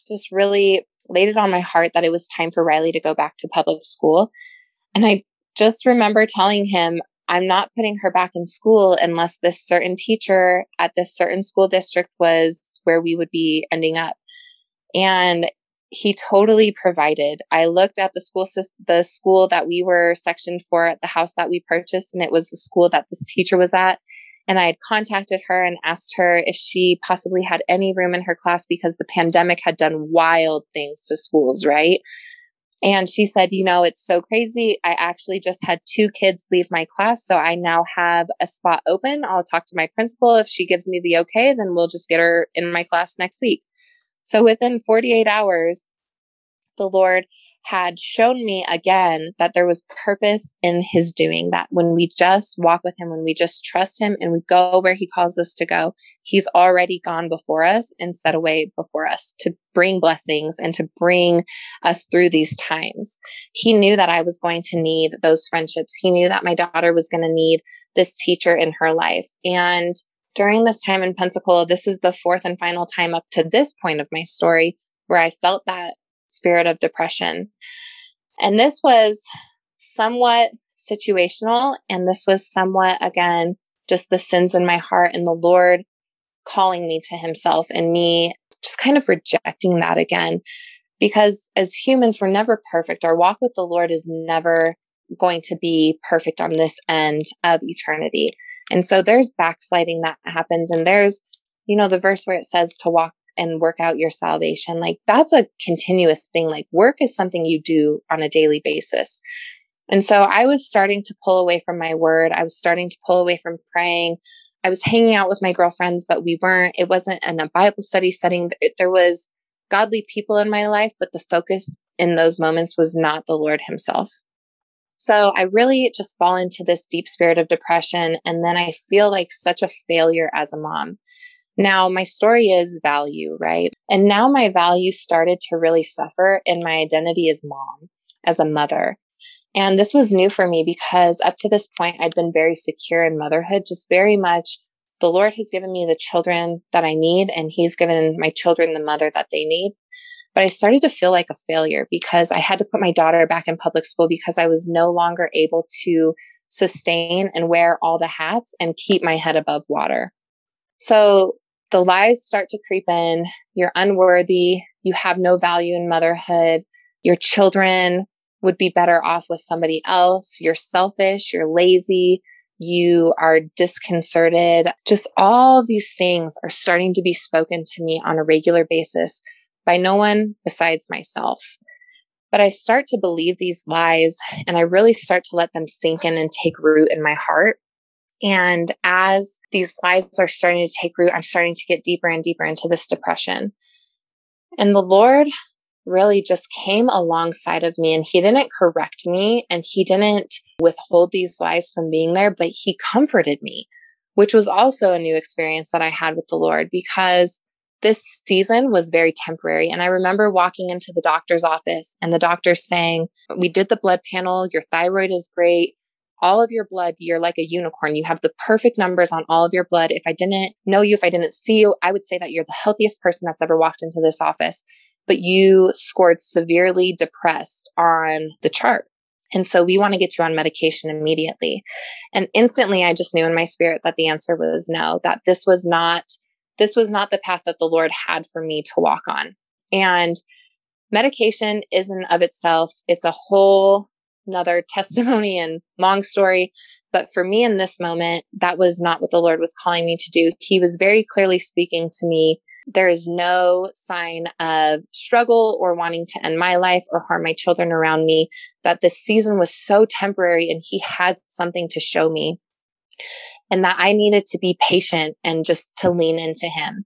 Speaker 3: just really laid it on my heart that it was time for Riley to go back to public school. And I just remember telling him, I'm not putting her back in school unless this certain teacher at this certain school district was where we would be ending up. And he totally provided. I looked at the school the school that we were sectioned for at the house that we purchased and it was the school that this teacher was at and I had contacted her and asked her if she possibly had any room in her class because the pandemic had done wild things to schools, right? And she said, You know, it's so crazy. I actually just had two kids leave my class. So I now have a spot open. I'll talk to my principal. If she gives me the okay, then we'll just get her in my class next week. So within 48 hours, the Lord had shown me again that there was purpose in his doing that when we just walk with him, when we just trust him and we go where he calls us to go, he's already gone before us and set a way before us to bring blessings and to bring us through these times. He knew that I was going to need those friendships. He knew that my daughter was going to need this teacher in her life. And during this time in Pensacola, this is the fourth and final time up to this point of my story where I felt that spirit of depression. And this was somewhat situational. And this was somewhat, again, just the sins in my heart and the Lord calling me to Himself and me just kind of rejecting that again. Because as humans, we're never perfect. Our walk with the Lord is never going to be perfect on this end of eternity. And so there's backsliding that happens. And there's, you know, the verse where it says to walk and work out your salvation. Like that's a continuous thing. Like work is something you do on a daily basis. And so I was starting to pull away from my word. I was starting to pull away from praying. I was hanging out with my girlfriends, but we weren't, it wasn't in a Bible study setting. There was godly people in my life, but the focus in those moments was not the Lord Himself. So I really just fall into this deep spirit of depression. And then I feel like such a failure as a mom. Now, my story is value, right? And now my value started to really suffer in my identity as mom, as a mother. And this was new for me because up to this point, I'd been very secure in motherhood, just very much the Lord has given me the children that I need, and He's given my children the mother that they need. But I started to feel like a failure because I had to put my daughter back in public school because I was no longer able to sustain and wear all the hats and keep my head above water. So the lies start to creep in. You're unworthy. You have no value in motherhood. Your children would be better off with somebody else. You're selfish. You're lazy. You are disconcerted. Just all these things are starting to be spoken to me on a regular basis by no one besides myself. But I start to believe these lies and I really start to let them sink in and take root in my heart. And as these lies are starting to take root, I'm starting to get deeper and deeper into this depression. And the Lord really just came alongside of me and he didn't correct me and he didn't withhold these lies from being there, but he comforted me, which was also a new experience that I had with the Lord because this season was very temporary. And I remember walking into the doctor's office and the doctor saying, We did the blood panel, your thyroid is great. All of your blood, you're like a unicorn. You have the perfect numbers on all of your blood. If I didn't know you, if I didn't see you, I would say that you're the healthiest person that's ever walked into this office but you scored severely depressed on the chart. And so we want to get you on medication immediately. And instantly I just knew in my spirit that the answer was no, that this was not this was not the path that the Lord had for me to walk on. And medication isn't of itself, it's a whole another [LAUGHS] testimony and long story. But for me in this moment, that was not what the Lord was calling me to do. He was very clearly speaking to me there is no sign of struggle or wanting to end my life or harm my children around me, that this season was so temporary and he had something to show me. And that I needed to be patient and just to lean into him.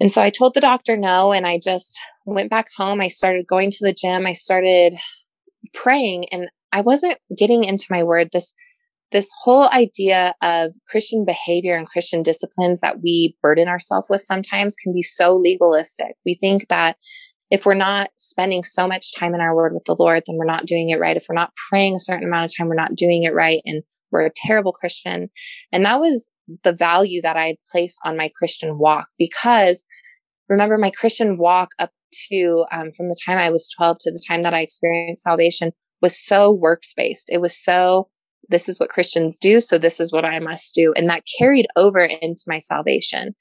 Speaker 3: And so I told the doctor no, and I just went back home. I started going to the gym. I started praying, and I wasn't getting into my word. This this whole idea of Christian behavior and Christian disciplines that we burden ourselves with sometimes can be so legalistic. We think that if we're not spending so much time in our word with the Lord, then we're not doing it right. If we're not praying a certain amount of time, we're not doing it right. And we're a terrible Christian. And that was the value that I had placed on my Christian walk because remember my Christian walk up to um, from the time I was 12 to the time that I experienced salvation was so works based. It was so this is what Christians do, so this is what I must do. And that carried over into my salvation.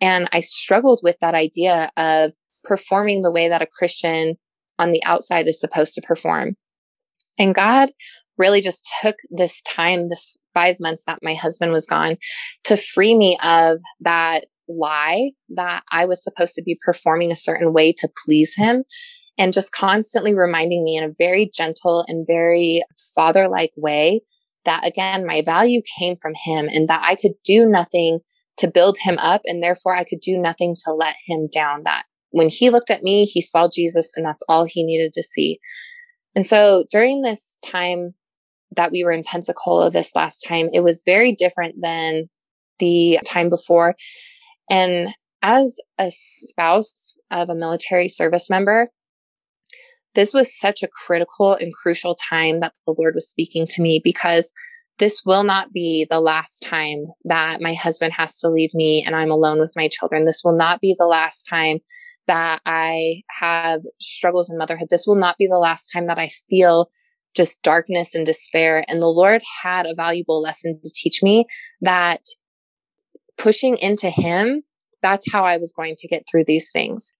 Speaker 3: And I struggled with that idea of performing the way that a Christian on the outside is supposed to perform. And God really just took this time, this five months that my husband was gone, to free me of that lie that I was supposed to be performing a certain way to please him. And just constantly reminding me in a very gentle and very father like way that again, my value came from him and that I could do nothing to build him up and therefore I could do nothing to let him down. That when he looked at me, he saw Jesus and that's all he needed to see. And so during this time that we were in Pensacola this last time, it was very different than the time before. And as a spouse of a military service member, this was such a critical and crucial time that the Lord was speaking to me because this will not be the last time that my husband has to leave me and I'm alone with my children. This will not be the last time that I have struggles in motherhood. This will not be the last time that I feel just darkness and despair. And the Lord had a valuable lesson to teach me that pushing into Him, that's how I was going to get through these things.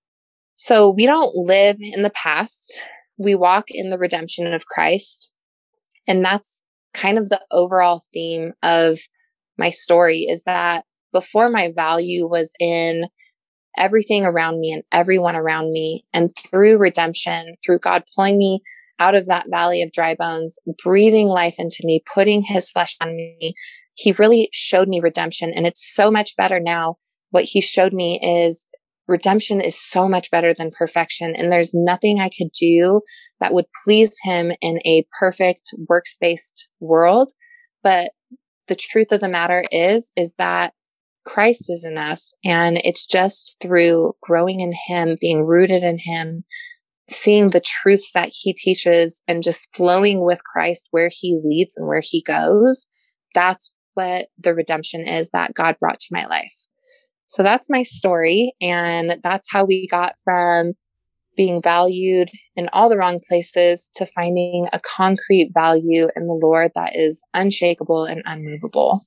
Speaker 3: So we don't live in the past. We walk in the redemption of Christ. And that's kind of the overall theme of my story is that before my value was in everything around me and everyone around me. And through redemption, through God pulling me out of that valley of dry bones, breathing life into me, putting his flesh on me, he really showed me redemption. And it's so much better now. What he showed me is redemption is so much better than perfection. And there's nothing I could do that would please him in a perfect works based world. But the truth of the matter is, is that Christ is enough. And it's just through growing in him, being rooted in him, seeing the truths that he teaches and just flowing with Christ where he leads and where he goes. That's what the redemption is that God brought to my life. So that's my story. And that's how we got from being valued in all the wrong places to finding a concrete value in the Lord that is unshakable and unmovable.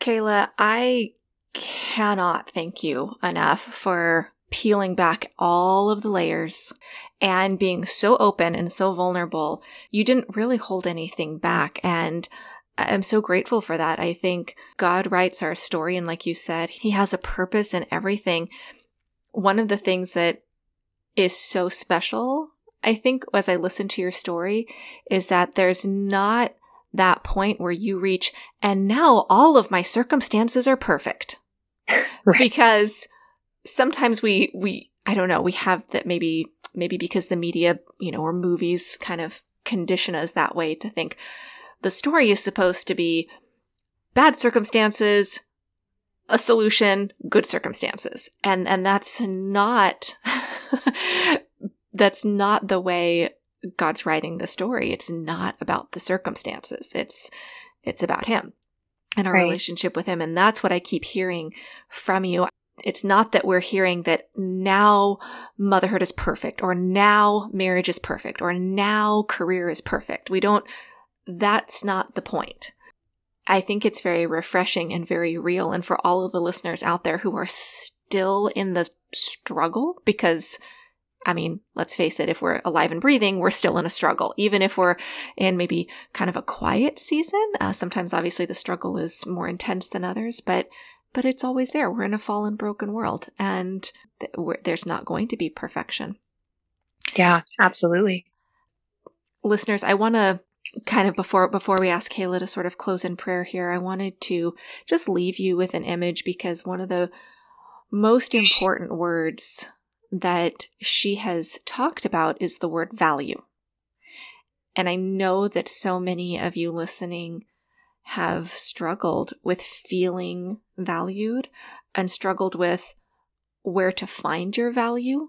Speaker 2: Kayla, I cannot thank you enough for peeling back all of the layers and being so open and so vulnerable. You didn't really hold anything back. And I'm so grateful for that. I think God writes our story. And like you said, He has a purpose in everything. One of the things that is so special, I think, as I listen to your story, is that there's not that point where you reach, and now all of my circumstances are perfect. [LAUGHS] right. Because sometimes we, we, I don't know, we have that maybe, maybe because the media, you know, or movies kind of condition us that way to think, the story is supposed to be bad circumstances, a solution, good circumstances. And and that's not [LAUGHS] that's not the way God's writing the story. It's not about the circumstances. It's it's about him and our right. relationship with him. And that's what I keep hearing from you. It's not that we're hearing that now motherhood is perfect or now marriage is perfect or now career is perfect. We don't that's not the point. I think it's very refreshing and very real. And for all of the listeners out there who are still in the struggle, because I mean, let's face it, if we're alive and breathing, we're still in a struggle. Even if we're in maybe kind of a quiet season, uh, sometimes obviously the struggle is more intense than others, but but it's always there. We're in a fallen, broken world, and th- there's not going to be perfection.
Speaker 3: Yeah, absolutely.
Speaker 2: Listeners, I want to kind of before before we ask Kayla to sort of close in prayer here, I wanted to just leave you with an image because one of the most important words that she has talked about is the word value. And I know that so many of you listening have struggled with feeling valued and struggled with where to find your value.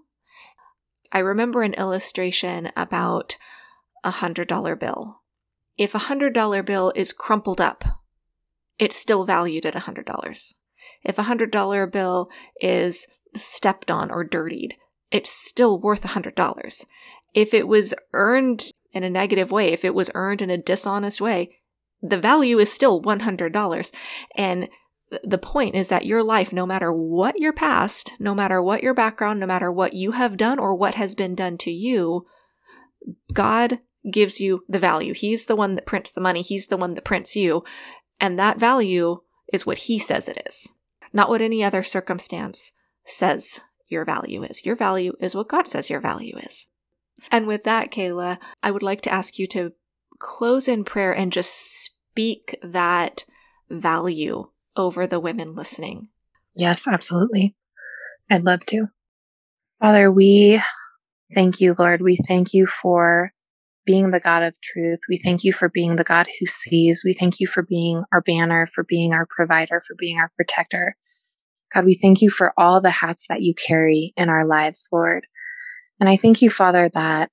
Speaker 2: I remember an illustration about a hundred dollar bill if a $100 bill is crumpled up, it's still valued at a $100. If a $100 bill is stepped on or dirtied, it's still worth a $100. If it was earned in a negative way, if it was earned in a dishonest way, the value is still $100. And the point is that your life, no matter what your past, no matter what your background, no matter what you have done or what has been done to you, God gives you the value. He's the one that prints the money. He's the one that prints you. And that value is what he says it is, not what any other circumstance says your value is. Your value is what God says your value is. And with that, Kayla, I would like to ask you to close in prayer and just speak that value over the women listening.
Speaker 3: Yes, absolutely. I'd love to. Father, we thank you, Lord. We thank you for being the God of truth. We thank you for being the God who sees. We thank you for being our banner, for being our provider, for being our protector. God, we thank you for all the hats that you carry in our lives, Lord. And I thank you, Father, that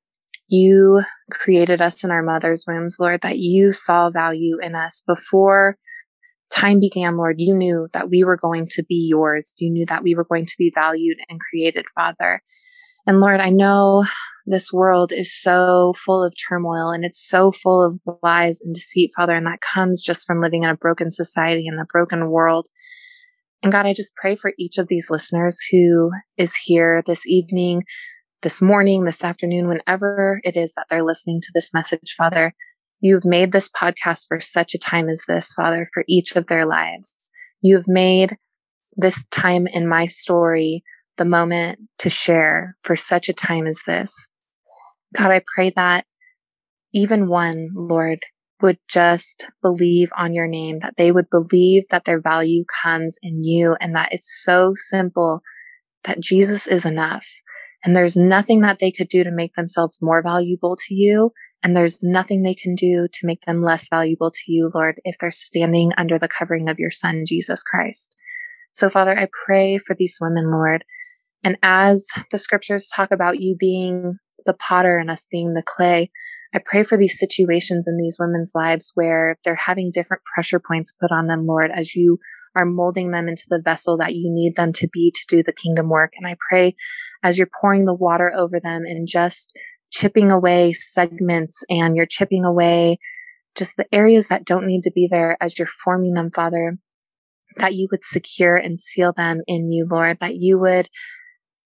Speaker 3: you created us in our mother's wombs, Lord, that you saw value in us before time began, Lord. You knew that we were going to be yours. You knew that we were going to be valued and created, Father. And Lord, I know this world is so full of turmoil and it's so full of lies and deceit, Father, and that comes just from living in a broken society and a broken world. And God, I just pray for each of these listeners who is here this evening, this morning, this afternoon, whenever it is that they're listening to this message, Father. You've made this podcast for such a time as this, Father, for each of their lives. You've made this time in my story the moment to share for such a time as this. God, I pray that even one, Lord, would just believe on your name, that they would believe that their value comes in you and that it's so simple that Jesus is enough. And there's nothing that they could do to make themselves more valuable to you. And there's nothing they can do to make them less valuable to you, Lord, if they're standing under the covering of your son, Jesus Christ. So, Father, I pray for these women, Lord. And as the scriptures talk about you being the potter and us being the clay, I pray for these situations in these women's lives where they're having different pressure points put on them, Lord, as you are molding them into the vessel that you need them to be to do the kingdom work. And I pray as you're pouring the water over them and just chipping away segments and you're chipping away just the areas that don't need to be there as you're forming them, Father, that you would secure and seal them in you, Lord, that you would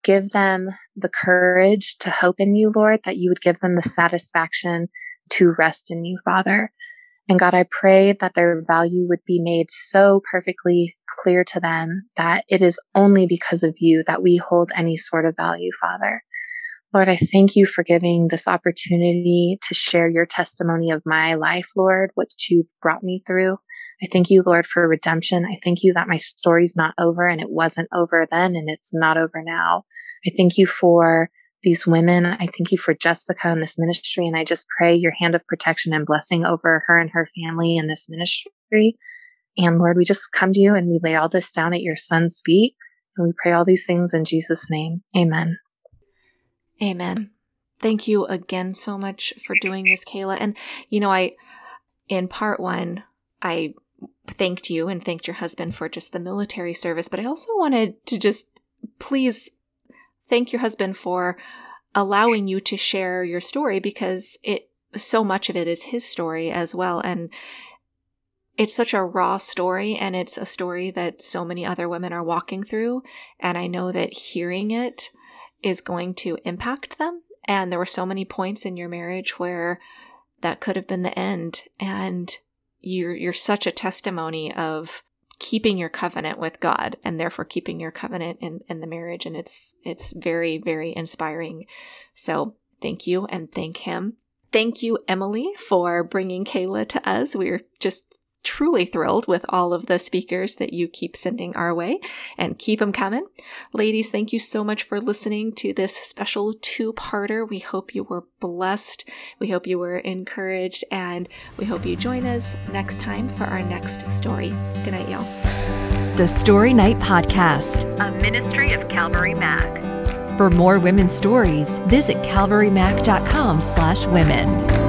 Speaker 3: give them the courage to hope in you, Lord, that you would give them the satisfaction to rest in you, Father. And God, I pray that their value would be made so perfectly clear to them that it is only because of you that we hold any sort of value, Father. Lord, I thank you for giving this opportunity to share your testimony of my life, Lord, what you've brought me through. I thank you, Lord, for redemption. I thank you that my story's not over and it wasn't over then and it's not over now. I thank you for these women. I thank you for Jessica and this ministry. And I just pray your hand of protection and blessing over her and her family in this ministry. And Lord, we just come to you and we lay all this down at your son's feet. And we pray all these things in Jesus' name. Amen.
Speaker 2: Amen. Thank you again so much for doing this, Kayla. And, you know, I, in part one, I thanked you and thanked your husband for just the military service, but I also wanted to just please thank your husband for allowing you to share your story because it, so much of it is his story as well. And it's such a raw story and it's a story that so many other women are walking through. And I know that hearing it is going to impact them. And there were so many points in your marriage where that could have been the end. And you're, you're such a testimony of keeping your covenant with God and therefore keeping your covenant in, in the marriage. And it's, it's very, very inspiring. So thank you and thank him. Thank you, Emily, for bringing Kayla to us. We're just truly thrilled with all of the speakers that you keep sending our way and keep them coming. Ladies, thank you so much for listening to this special two parter. We hope you were blessed. We hope you were encouraged and we hope you join us next time for our next story. Good night, y'all.
Speaker 1: The Story Night Podcast,
Speaker 4: a ministry of Calvary Mac.
Speaker 1: For more women's stories, visit calvarymac.com slash women.